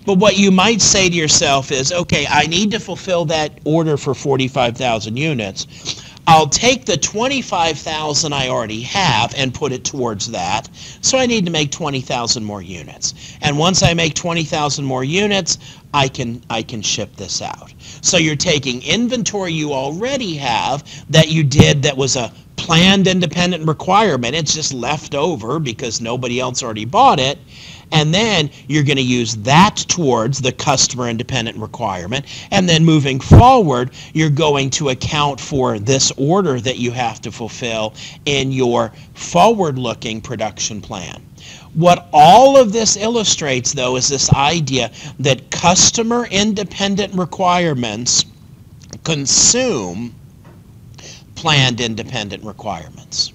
But what you might say to yourself is, okay, I need to fulfill that order for 45,000 units. I'll take the 25,000 I already have and put it towards that. So I need to make 20,000 more units. And once I make 20,000 more units, I can I can ship this out. So you're taking inventory you already have that you did that was a planned independent requirement. It's just left over because nobody else already bought it and then you're going to use that towards the customer independent requirement. And then moving forward, you're going to account for this order that you have to fulfill in your forward-looking production plan. What all of this illustrates, though, is this idea that customer independent requirements consume planned independent requirements.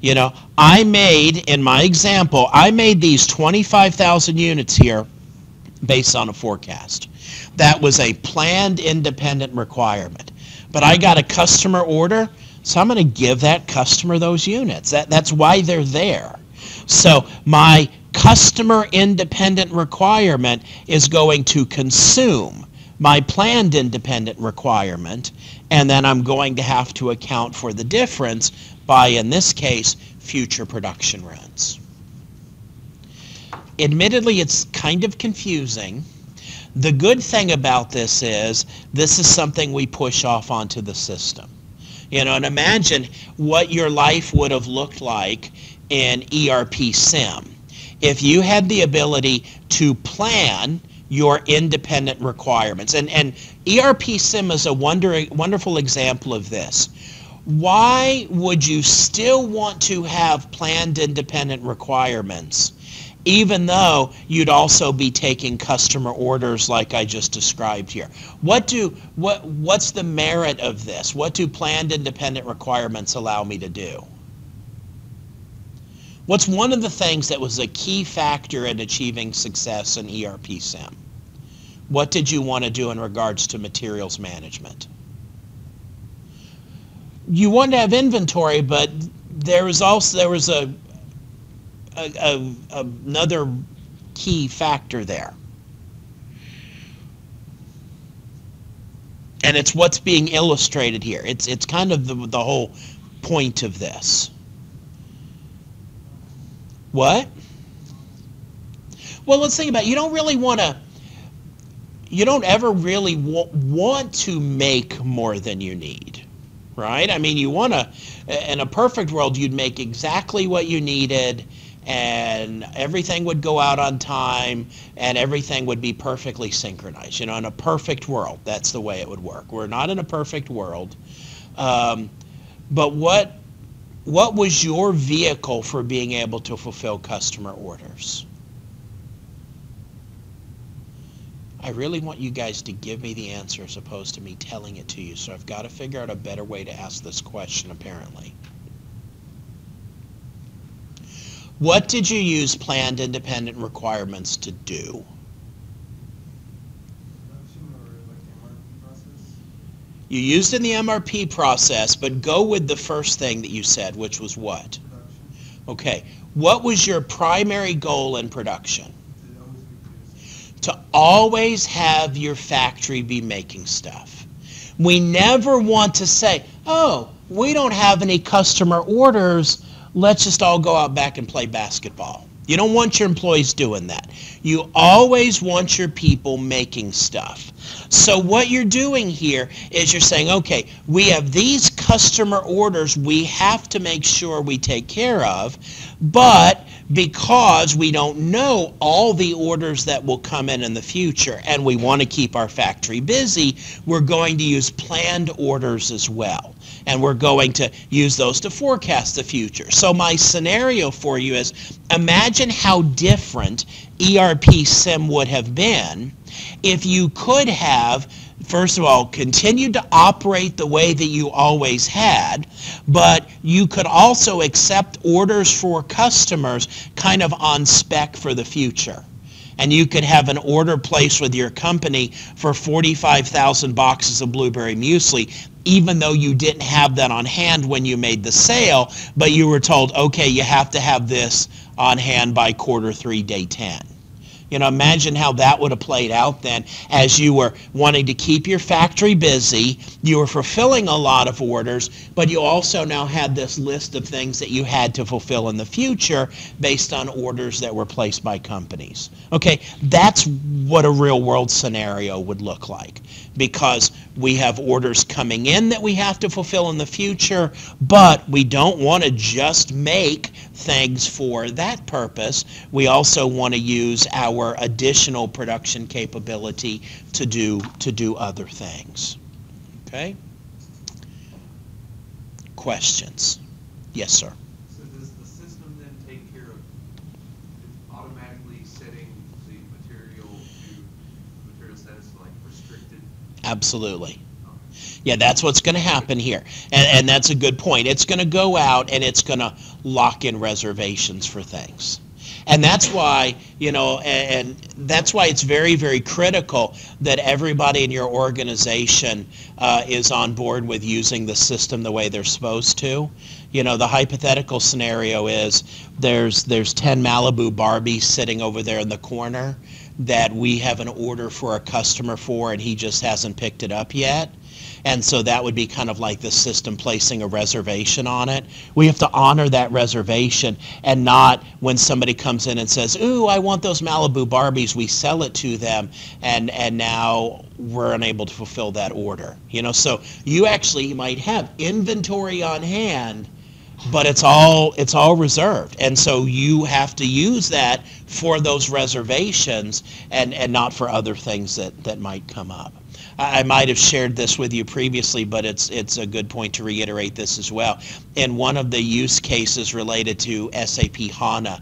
You know, I made, in my example, I made these 25,000 units here based on a forecast. That was a planned independent requirement. But I got a customer order, so I'm going to give that customer those units. That, that's why they're there. So my customer independent requirement is going to consume my planned independent requirement, and then I'm going to have to account for the difference by, in this case, future production runs. Admittedly, it's kind of confusing. The good thing about this is this is something we push off onto the system. You know, and imagine what your life would have looked like in ERP SIM if you had the ability to plan your independent requirements. And, and ERP SIM is a wonder, wonderful example of this. Why would you still want to have planned independent requirements even though you'd also be taking customer orders like I just described here. What do what what's the merit of this? What do planned independent requirements allow me to do? What's one of the things that was a key factor in achieving success in ERP SIM? What did you want to do in regards to materials management? You wanted to have inventory, but there was also there was a, a, a another key factor there. And it's what's being illustrated here. It's it's kind of the, the whole point of this. What? Well, let's think about it. You don't really want to, you don't ever really wa- want to make more than you need, right? I mean, you want to, in a perfect world, you'd make exactly what you needed and everything would go out on time and everything would be perfectly synchronized. You know, in a perfect world, that's the way it would work. We're not in a perfect world. Um, but what what was your vehicle for being able to fulfill customer orders? I really want you guys to give me the answer as opposed to me telling it to you. So I've got to figure out a better way to ask this question, apparently. What did you use planned independent requirements to do? Production or like the MRP process? You used in the MRP process, but go with the first thing that you said, which was what? Production, Okay. What was your primary goal in production? to always be produced. To always have your factory be making stuff. We never want to say, oh, we don't have any customer orders. Let's just all go out back and play basketball. You don't want your employees doing that. You always want your people making stuff. So what you're doing here is you're saying, okay, we have these customer orders we have to make sure we take care of, but because we don't know all the orders that will come in in the future and we want to keep our factory busy, we're going to use planned orders as well. And we're going to use those to forecast the future. So my scenario for you is imagine how different ERP SIM would have been if you could have first of all, continued to operate the way that you always had, but you could also accept orders for customers kind of on spec for the future. And you could have an order placed with your company for 45,000 boxes of blueberry muesli, even though you didn't have that on hand when you made the sale, but you were told, okay, you have to have this on hand by quarter three, day 10. You know, imagine how that would have played out then as you were wanting to keep your factory busy. You were fulfilling a lot of orders, but you also now had this list of things that you had to fulfill in the future based on orders that were placed by companies. Okay, that's what a real world scenario would look like because we have orders coming in that we have to fulfill in the future, but we don't want to just make things for that purpose. We also want to use our additional production capability to do to do other things. Okay? Questions? Yes, sir. So does the system then take care of, it's automatically setting the material to, material status like restricted? Absolutely. Yeah, that's what's going to happen here. And, and that's a good point. It's going to go out and it's going to lock in reservations for things. And that's why, you know, and, and that's why it's very, very critical that everybody in your organization uh, is on board with using the system the way they're supposed to. You know, the hypothetical scenario is there's there's 10 Malibu Barbies sitting over there in the corner that we have an order for a customer for and he just hasn't picked it up yet. And so that would be kind of like the system placing a reservation on it. We have to honor that reservation and not when somebody comes in and says, ooh, I want those Malibu Barbies, we sell it to them and, and now we're unable to fulfill that order. You know, so you actually might have inventory on hand, but it's all it's all reserved. And so you have to use that for those reservations and and not for other things that that might come up I I might have shared this with you previously, but it's it's a good point to reiterate this as well. In one of the use cases related to SAP HANA,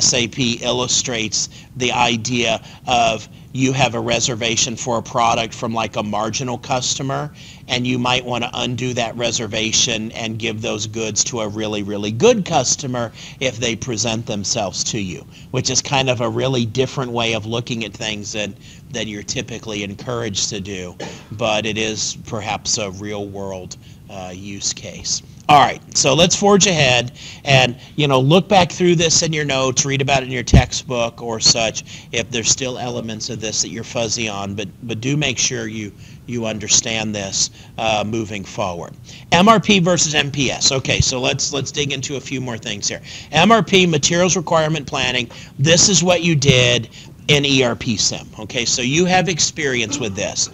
SAP illustrates the idea of you have a reservation for a product from like a marginal customer, and you might want to undo that reservation and give those goods to a really, really good customer if they present themselves to you, which is kind of a really different way of looking at things than, than you're typically encouraged to do. But it is perhaps a real world uh, use case. All right, so let's forge ahead and, you know, look back through this in your notes, read about it in your textbook or such, if there's still elements of this that you're fuzzy on, but, but do make sure you, you understand this uh, moving forward. MRP versus MPS. Okay, so let's, let's dig into a few more things here. MRP, Materials Requirement Planning, this is what you did in ERP Sim. Okay, so you have experience with this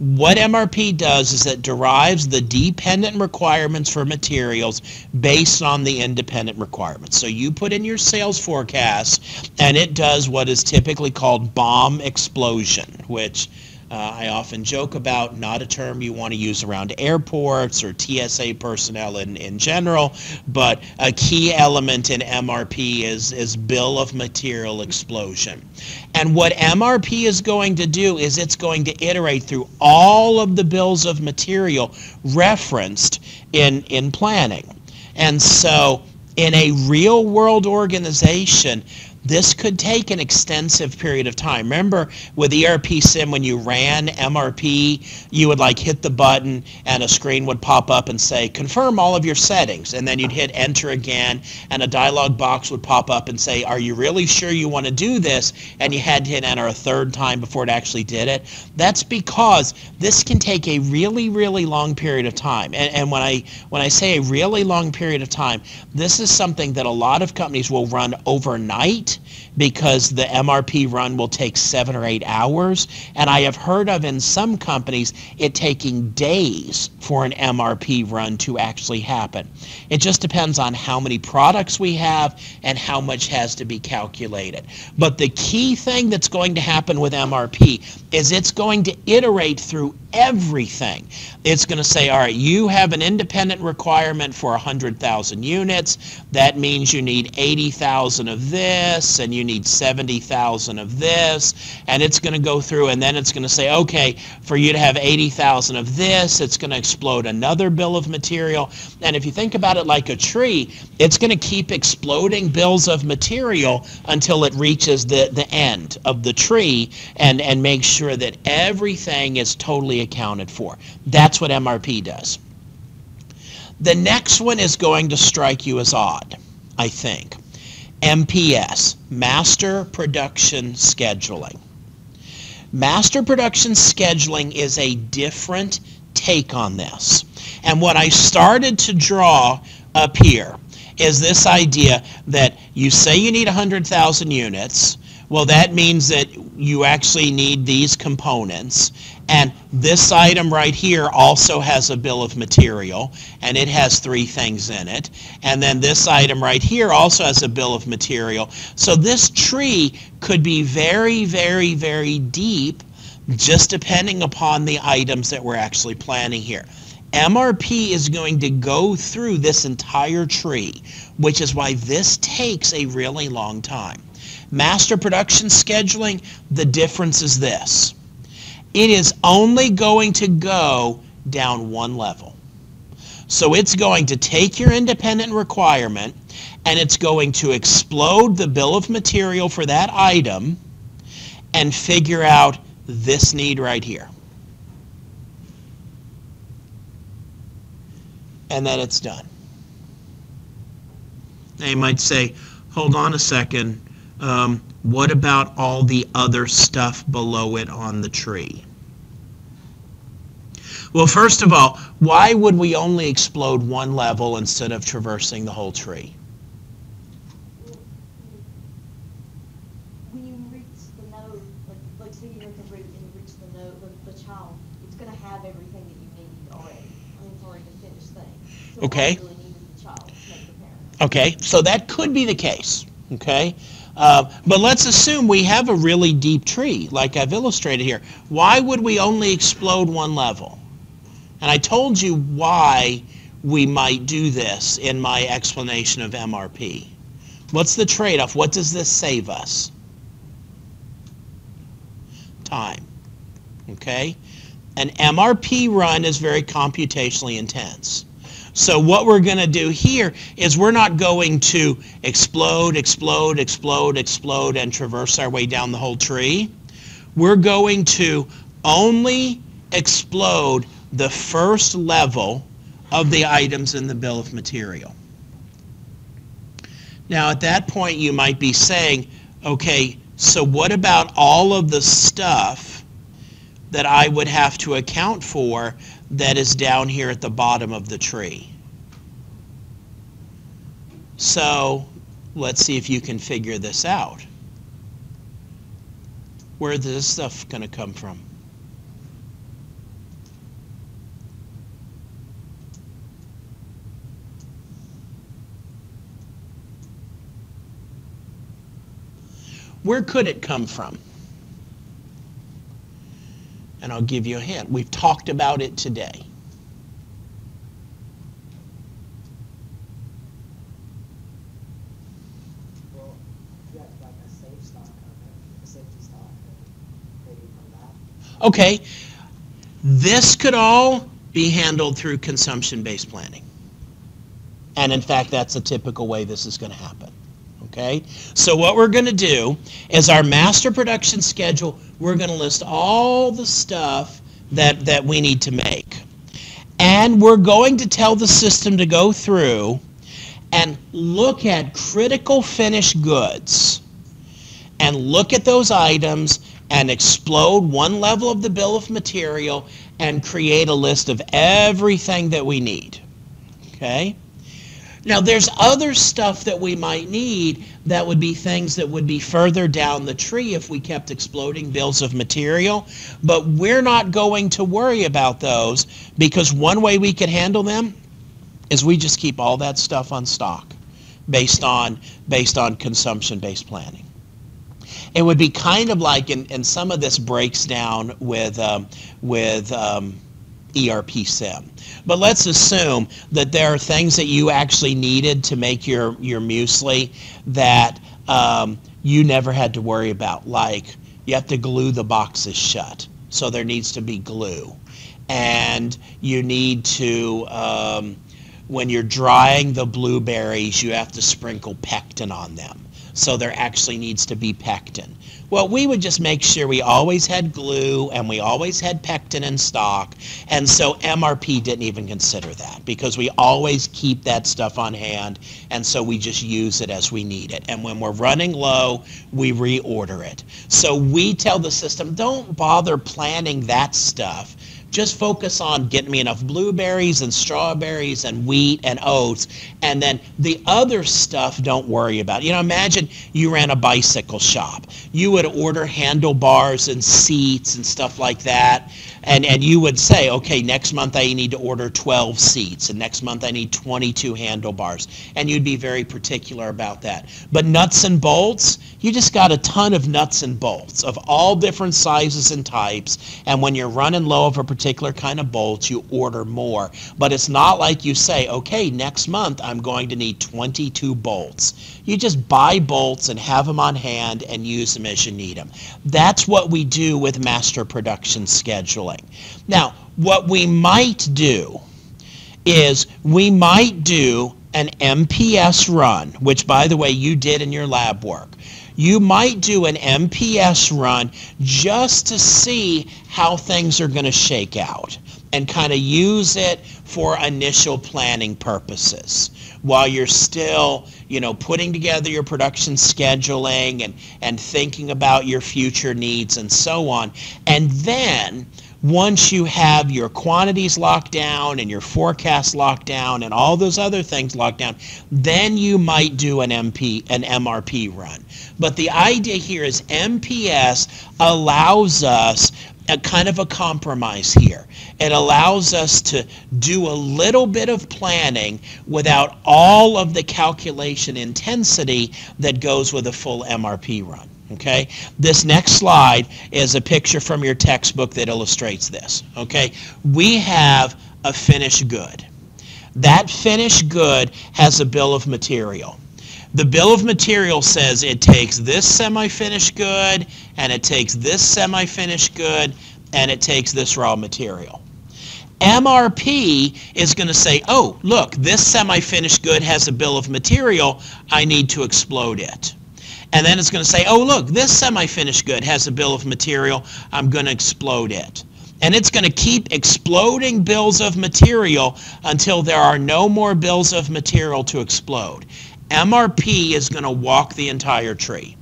what MRP does is it derives the dependent requirements for materials based on the independent requirements. So you put in your sales forecast and it does what is typically called BOM explosion, which uh, I often joke about, not a term you want to use around airports or TSA personnel in, in general, but a key element in MRP is, is bill of material explosion. And what MRP is going to do is it's going to iterate through all of the bills of material referenced in, in planning. And so in a real world organization, this could take an extensive period of time. Remember with ERP Sim when you ran MRP, you would like hit the button and a screen would pop up and say confirm all of your settings and then you'd hit enter again and a dialog box would pop up and say are you really sure you want to do this and you had to hit enter a third time before it actually did it. That's because this can take a really really long period of time and, and when I when I say a really long period of time this is something that a lot of companies will run overnight it because the MRP run will take seven or eight hours. And I have heard of in some companies it taking days for an MRP run to actually happen. It just depends on how many products we have and how much has to be calculated. But the key thing that's going to happen with MRP is it's going to iterate through everything. It's going to say, all right, you have an independent requirement for 100,000 units. That means you need 80,000 of this and you need 70,000 of this. And it's going to go through and then it's going to say, okay, for you to have 80,000 of this, it's going to explode another bill of material. And if you think about it like a tree, it's going to keep exploding bills of material until it reaches the, the end of the tree and, and make sure that everything is totally accounted for. That's what MRP does. The next one is going to strike you as odd, I think. MPS, Master Production Scheduling. Master Production Scheduling is a different take on this. And what I started to draw up here is this idea that you say you need 100,000 units, well, that means that you actually need these components. And this item right here also has a bill of material, and it has three things in it. And then this item right here also has a bill of material. So this tree could be very, very, very deep, just depending upon the items that we're actually planning here. MRP is going to go through this entire tree, which is why this takes a really long time. Master production scheduling, the difference is this. It is only going to go down one level. So it's going to take your independent requirement and it's going to explode the bill of material for that item and figure out this need right here. And then it's done. Now you might say, hold on a second, um, what about all the other stuff below it on the tree? Well, first of all, why would we only explode one level instead of traversing the whole tree? When you reach the node, like, like say you're at the root and you reach the node, the, the child, it's gonna have everything that you need already. I mean, it's already a finished thing. So Okay. really the child to the. Okay, so that could be the case. Okay, uh, but let's assume we have a really deep tree, like I've illustrated here. Why would we only explode one level? And I told you why we might do this in my explanation of MRP. What's the trade-off? What does this save us? Time. Okay? An MRP run is very computationally intense. So what we're going to do here is we're not going to explode, explode, explode, explode, and traverse our way down the whole tree. We're going to only explode the first level of the items in the bill of material. Now, at that point, you might be saying, okay, so what about all of the stuff that I would have to account for that is down here at the bottom of the tree? So, let's see if you can figure this out. Where is this stuff going to come from? Where could it come from? And I'll give you a hint. We've talked about it today. Well, if you have like a safe stock, uh, a safety stock, uh, maybe from that. Okay, this could all be handled through consumption-based planning. And in fact, that's a typical way this is going to happen. Okay? So what we're going to do is our master production schedule, we're going to list all the stuff that, that we need to make. And we're going to tell the system to go through and look at critical finished goods and look at those items and explode one level of the bill of material and create a list of everything that we need. Okay? Now, there's other stuff that we might need that would be things that would be further down the tree if we kept exploding bills of material, but we're not going to worry about those because one way we could handle them is we just keep all that stuff on stock based on based on consumption-based planning. It would be kind of like, and, and some of this breaks down with um, with um, ERP sim. But let's assume that there are things that you actually needed to make your, your muesli that um, you never had to worry about. Like you have to glue the boxes shut. So there needs to be glue. And you need to, um, when you're drying the blueberries, you have to sprinkle pectin on them. So there actually needs to be pectin. Well, we would just make sure we always had glue and we always had pectin in stock. And so MRP didn't even consider that because we always keep that stuff on hand. And so we just use it as we need it. And when we're running low, we reorder it. So we tell the system, don't bother planning that stuff. Just focus on getting me enough blueberries and strawberries and wheat and oats. And then the other stuff, don't worry about. You know, imagine you ran a bicycle shop. You would order handlebars and seats and stuff like that. And, and you would say, okay, next month I need to order 12 seats, and next month I need 22 handlebars. And you'd be very particular about that. But nuts and bolts, you just got a ton of nuts and bolts of all different sizes and types. And when you're running low of a particular kind of bolt, you order more. But it's not like you say, okay, next month I'm going to need 22 bolts. You just buy bolts and have them on hand and use them as you need them. That's what we do with master production scheduling. Now, what we might do is we might do an MPS run, which by the way you did in your lab work. You might do an MPS run just to see how things are going to shake out and kind of use it for initial planning purposes while you're still, you know, putting together your production scheduling and, and thinking about your future needs and so on. And then once you have your quantities locked down and your forecast locked down and all those other things locked down, then you might do an MP, an MRP run. But the idea here is MPS allows us a kind of a compromise here. It allows us to do a little bit of planning without all of the calculation intensity that goes with a full MRP run. Okay, this next slide is a picture from your textbook that illustrates this. Okay, we have a finished good. That finished good has a bill of material. The bill of material says it takes this semi-finished good and it takes this semi-finished good and it takes this raw material. MRP is going to say, oh, look, this semi-finished good has a bill of material. I need to explode it. And then it's going to say, oh, look, this semi-finished good has a bill of material. I'm going to explode it. And it's going to keep exploding bills of material until there are no more bills of material to explode. MRP is going to walk the entire tree.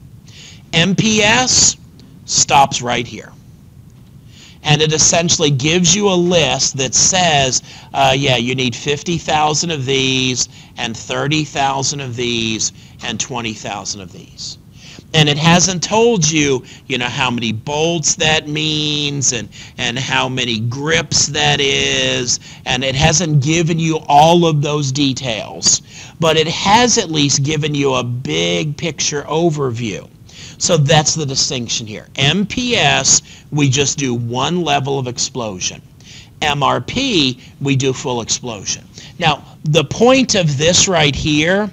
MPS stops right here. And it essentially gives you a list that says, uh, yeah, you need 50,000 of these, and 30,000 of these, and 20,000 of these. And it hasn't told you, you know, how many bolts that means and, and how many grips that is. And it hasn't given you all of those details. But it has at least given you a big picture overview. So that's the distinction here. MPS, we just do one level of explosion. MRP, we do full explosion. Now, the point of this right here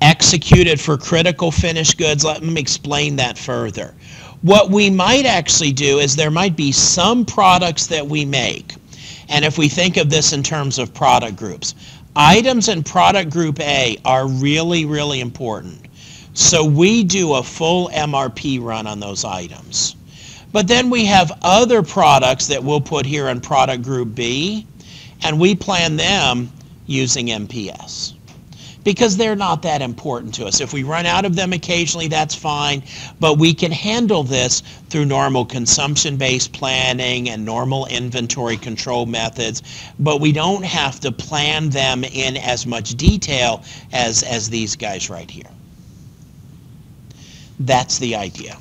executed for critical finished goods. Let me explain that further. What we might actually do is there might be some products that we make, and if we think of this in terms of product groups, items in product group A are really, really important. So we do a full MRP run on those items. But then we have other products that we'll put here in product group B, and we plan them using MPS because they're not that important to us. If we run out of them occasionally, that's fine, but we can handle this through normal consumption-based planning and normal inventory control methods, but we don't have to plan them in as much detail as, as these guys right here. That's the idea.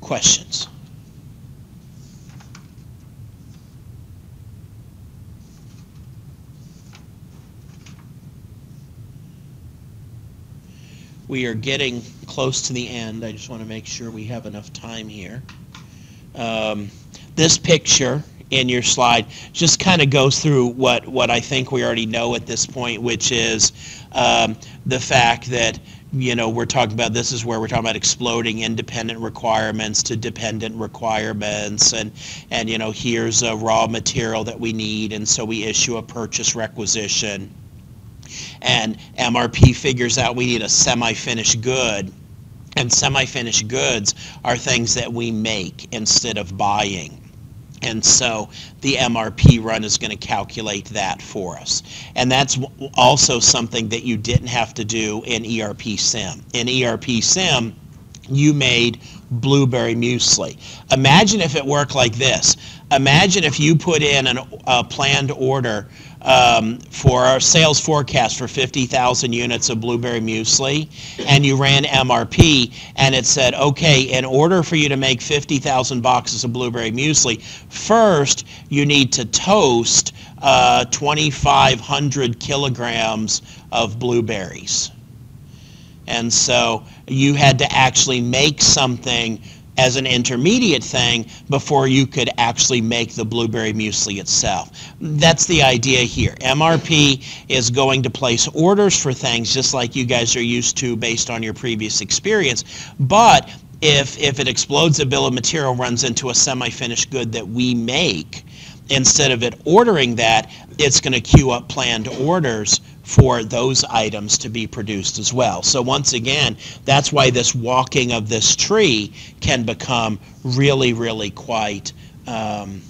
Questions? We are getting close to the end. I just want to make sure we have enough time here. Um, this picture in your slide just kind of goes through what, what I think we already know at this point, which is um, the fact that you know, we're talking about this is where we're talking about exploding independent requirements to dependent requirements and and you know here's a raw material that we need and so we issue a purchase requisition and MRP figures out we need a semi-finished good and semi-finished goods are things that we make instead of buying. And so the MRP run is going to calculate that for us. And that's also something that you didn't have to do in ERP Sim. In ERP Sim, you made blueberry muesli. Imagine if it worked like this. Imagine if you put in an, a planned order um, for our sales forecast for 50,000 units of blueberry muesli, and you ran MRP, and it said, okay, in order for you to make 50,000 boxes of blueberry muesli, first you need to toast uh, 2,500 kilograms of blueberries. And so you had to actually make something as an intermediate thing before you could actually make the blueberry muesli itself. That's the idea here. MRP is going to place orders for things just like you guys are used to based on your previous experience, but if, if it explodes a bill of material runs into a semi-finished good that we make, instead of it ordering that, it's going to queue up planned orders for those items to be produced as well. So once again, that's why this walking of this tree can become really, really quite um,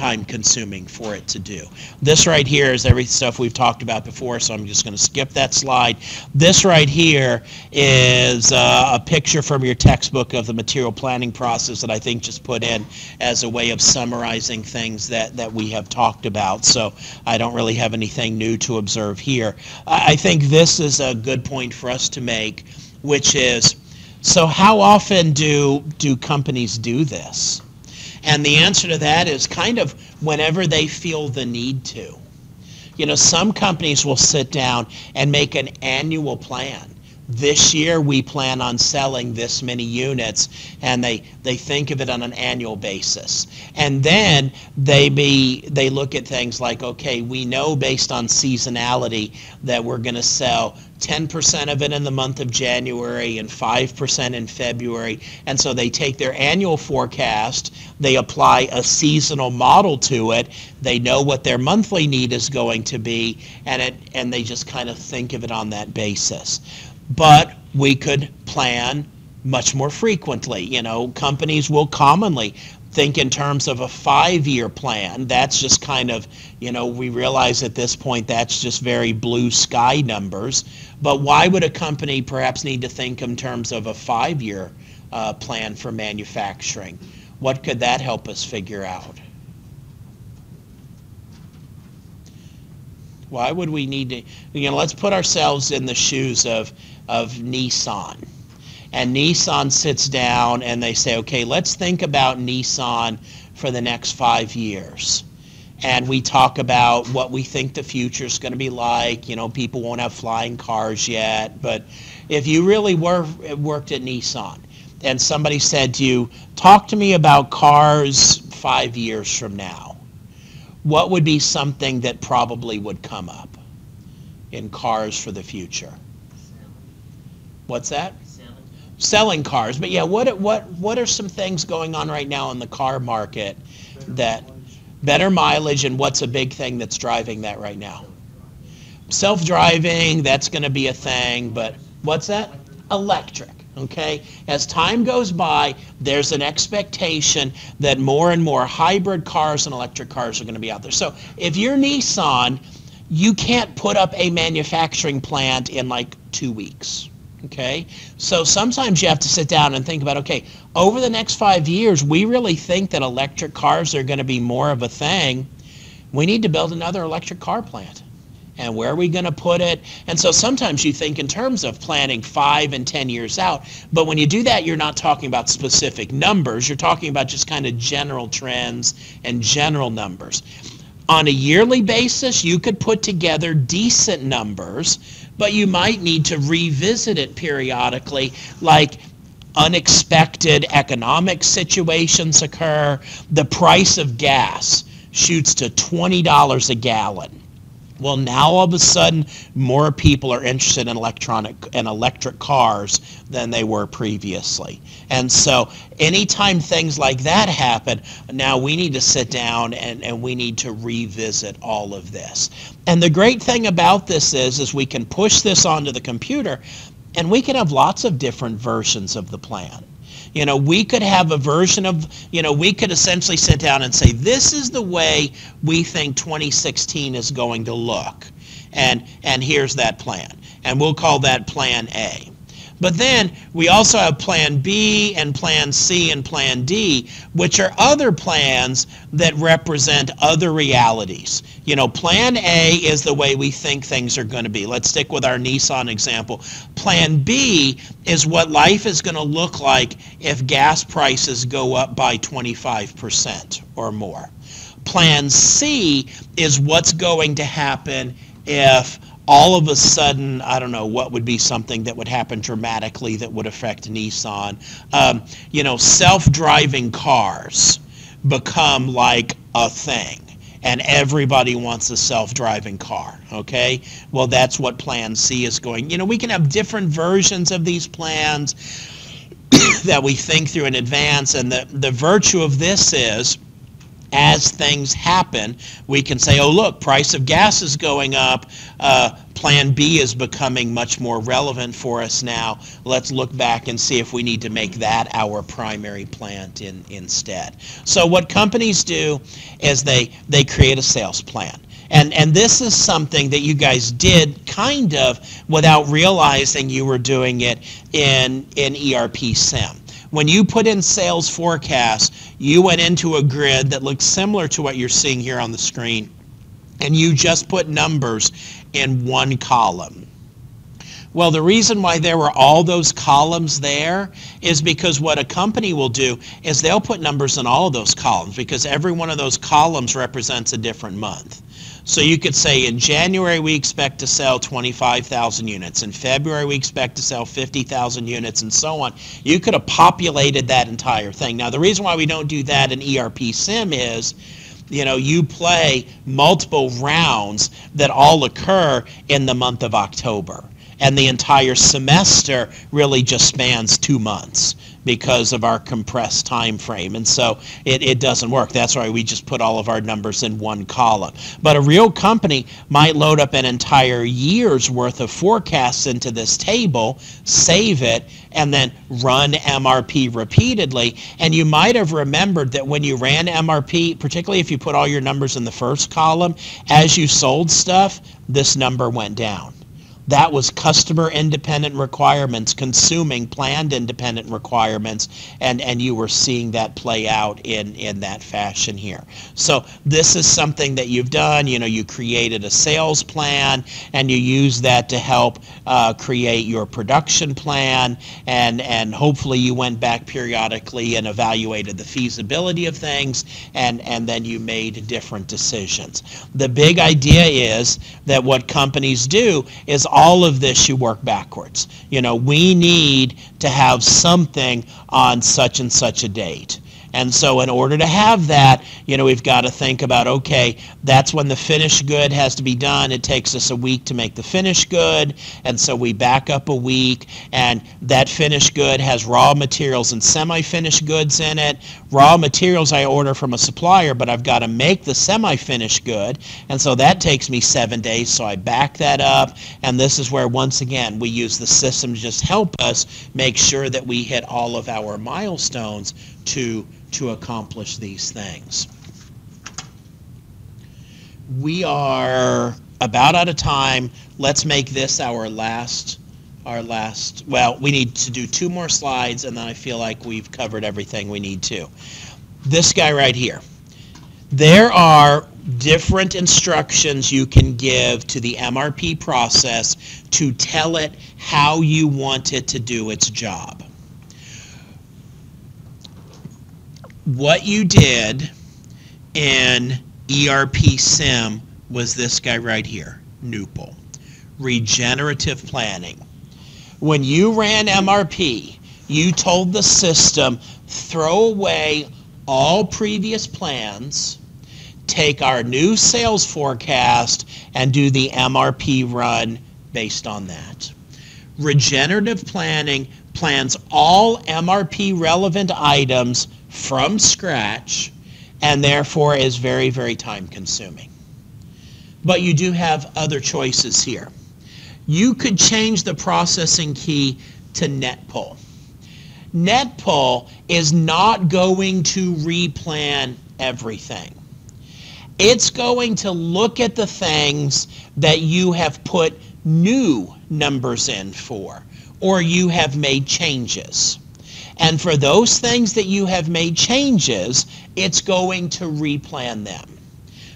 time consuming for it to do. This right here is every stuff we've talked about before, so I'm just going to skip that slide. This right here is uh, a picture from your textbook of the material planning process that I think just put in as a way of summarizing things that, that we have talked about. So I don't really have anything new to observe here. I, I think this is a good point for us to make, which is, so how often do do companies do this? And the answer to that is kind of whenever they feel the need to. You know, some companies will sit down and make an annual plan. This year we plan on selling this many units and they, they think of it on an annual basis. And then they be they look at things like, okay, we know based on seasonality that we're going to sell 10% of it in the month of January and 5% in February. And so they take their annual forecast, they apply a seasonal model to it, they know what their monthly need is going to be, and it and they just kind of think of it on that basis. But we could plan much more frequently. You know, companies will commonly think in terms of a five-year plan. That's just kind of, you know, we realize at this point that's just very blue sky numbers. But why would a company perhaps need to think in terms of a five-year uh, plan for manufacturing? What could that help us figure out? Why would we need to, you know, let's put ourselves in the shoes of, of Nissan. And Nissan sits down and they say, okay, let's think about Nissan for the next five years. And we talk about what we think the future is going to be like. You know, people won't have flying cars yet. But if you really were, worked at Nissan and somebody said to you, talk to me about cars five years from now, what would be something that probably would come up in cars for the future? What's that? Selling. Selling cars. But yeah, what what what are some things going on right now in the car market Better that mileage. better mileage and what's a big thing that's driving that right now? Self-driving, that's going to be a thing, but what's that? Electric. Okay? As time goes by, there's an expectation that more and more hybrid cars and electric cars are going to be out there. So, if you're Nissan, you can't put up a manufacturing plant in like 2 weeks. Okay? So sometimes you have to sit down and think about, okay, over the next five years, we really think that electric cars are going to be more of a thing. We need to build another electric car plant. And where are we going to put it? And so sometimes you think in terms of planning five and 10 years out. But when you do that, you're not talking about specific numbers. You're talking about just kind of general trends and general numbers. On a yearly basis, you could put together decent numbers, but you might need to revisit it periodically, like unexpected economic situations occur. The price of gas shoots to $20 a gallon. Well, now all of a sudden, more people are interested in electronic and electric cars than they were previously. And so, anytime things like that happen, now we need to sit down and, and we need to revisit all of this. And the great thing about this is, is we can push this onto the computer, and we can have lots of different versions of the plan. You know, we could have a version of, you know, we could essentially sit down and say, this is the way we think 2016 is going to look. And, and here's that plan. And we'll call that Plan A. But then we also have Plan B and Plan C and Plan D, which are other plans that represent other realities. You know, Plan A is the way we think things are going to be. Let's stick with our Nissan example. Plan B is what life is going to look like if gas prices go up by 25% or more. Plan C is what's going to happen if all of a sudden, I don't know what would be something that would happen dramatically that would affect Nissan. Um, you know, self-driving cars become like a thing and everybody wants a self-driving car okay well that's what plan c is going you know we can have different versions of these plans that we think through in advance and the, the virtue of this is as things happen, we can say, oh, look, price of gas is going up. Uh, plan B is becoming much more relevant for us now. Let's look back and see if we need to make that our primary plant in, instead. So what companies do is they, they create a sales plan. And, and this is something that you guys did kind of without realizing you were doing it in, in ERP SIM. When you put in sales forecast, you went into a grid that looks similar to what you're seeing here on the screen, and you just put numbers in one column. Well, the reason why there were all those columns there is because what a company will do is they'll put numbers in all of those columns because every one of those columns represents a different month. So you could say in January we expect to sell 25,000 units. In February we expect to sell 50,000 units and so on. You could have populated that entire thing. Now the reason why we don't do that in ERP Sim is you know, you play multiple rounds that all occur in the month of October. And the entire semester really just spans two months because of our compressed time frame. And so it, it doesn't work. That's why we just put all of our numbers in one column. But a real company might load up an entire year's worth of forecasts into this table, save it, and then run MRP repeatedly. And you might have remembered that when you ran MRP, particularly if you put all your numbers in the first column, as you sold stuff, this number went down. That was customer independent requirements consuming planned independent requirements, and, and you were seeing that play out in, in that fashion here. So this is something that you've done. You know, you created a sales plan, and you use that to help uh, create your production plan, and, and hopefully you went back periodically and evaluated the feasibility of things, and, and then you made different decisions. The big idea is that what companies do is of this you work backwards. You know, we need to have something on such and such a date. And so in order to have that, you know, we've got to think about, okay, that's when the finished good has to be done. It takes us a week to make the finished good. And so we back up a week and that finished good has raw materials and semi-finished goods in it. Raw materials I order from a supplier, but I've got to make the semi-finished good. And so that takes me seven days. So I back that up. And this is where, once again, we use the system to just help us make sure that we hit all of our milestones to to accomplish these things. We are about out of time. Let's make this our last our last well, we need to do two more slides and then I feel like we've covered everything we need to. This guy right here. There are different instructions you can give to the MRP process to tell it how you want it to do its job. What you did in ERP Sim was this guy right here, NEUPL. Regenerative planning. When you ran MRP, you told the system, throw away all previous plans, take our new sales forecast, and do the MRP run based on that. Regenerative planning plans all MRP relevant items from scratch and therefore is very, very time consuming. But you do have other choices here. You could change the processing key to NETPL. NETPL is not going to replan everything. It's going to look at the things that you have put new numbers in for or you have made changes. And for those things that you have made changes, it's going to replan them.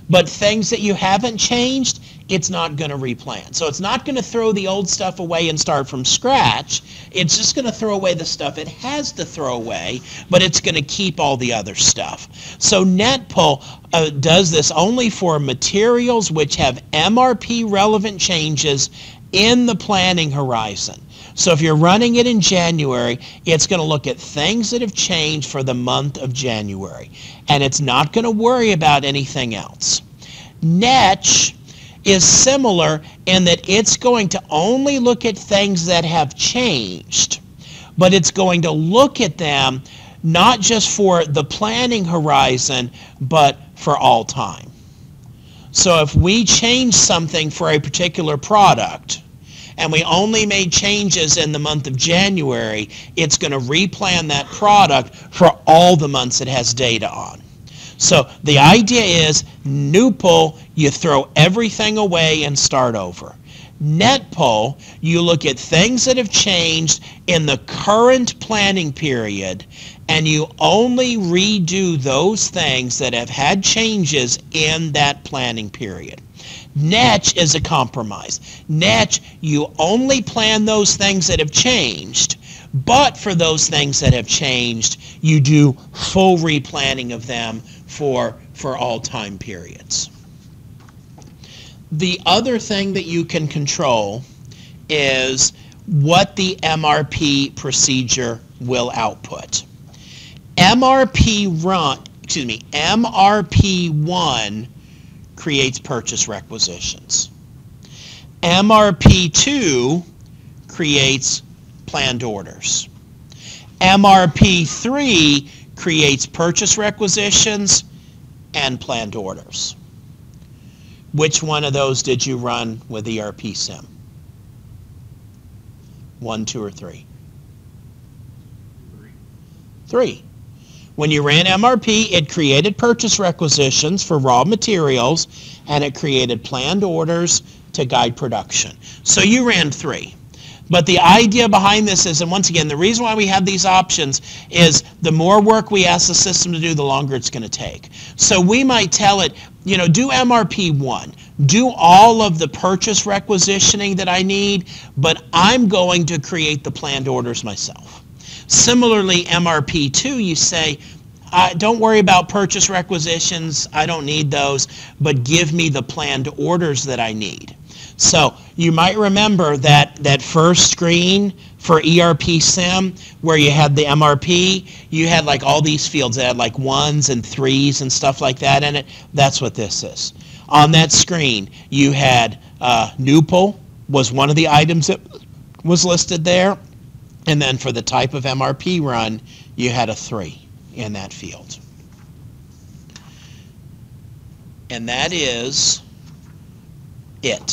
But things that you haven't changed, it's not going to replan. So it's not going to throw the old stuff away and start from scratch. It's just going to throw away the stuff it has to throw away, but it's going to keep all the other stuff. So NETPL uh, does this only for materials which have MRP relevant changes in the planning horizon. So if you're running it in January, it's going to look at things that have changed for the month of January. And it's not going to worry about anything else. Netch is similar in that it's going to only look at things that have changed, but it's going to look at them not just for the planning horizon, but for all time. So if we change something for a particular product and we only made changes in the month of January, it's going to replan that product for all the months it has data on. So the idea is new pull, you throw everything away and start over. Net pull, you look at things that have changed in the current planning period and you only redo those things that have had changes in that planning period. Netch is a compromise. Netch, you only plan those things that have changed, but for those things that have changed, you do full replanning of them for, for all time periods. The other thing that you can control is what the MRP procedure will output. MRP run, excuse me, MRP1 creates purchase requisitions. MRP2 creates planned orders. MRP3 creates purchase requisitions and planned orders. Which one of those did you run with ERP Sim? One, two, or three? Three. Three. When you ran MRP, it created purchase requisitions for raw materials and it created planned orders to guide production. So you ran three. But the idea behind this is, and once again, the reason why we have these options is the more work we ask the system to do, the longer it's going to take. So we might tell it, you know, do MRP 1, do all of the purchase requisitioning that I need, but I'm going to create the planned orders myself. Similarly, MRP2, you say, don't worry about purchase requisitions. I don't need those, but give me the planned orders that I need. So you might remember that, that first screen for ERP Sim where you had the MRP, you had like all these fields that had like ones and threes and stuff like that in it. That's what this is. On that screen, you had uh, NEUPL was one of the items that was listed there. And then for the type of MRP run, you had a three in that field. And that is it.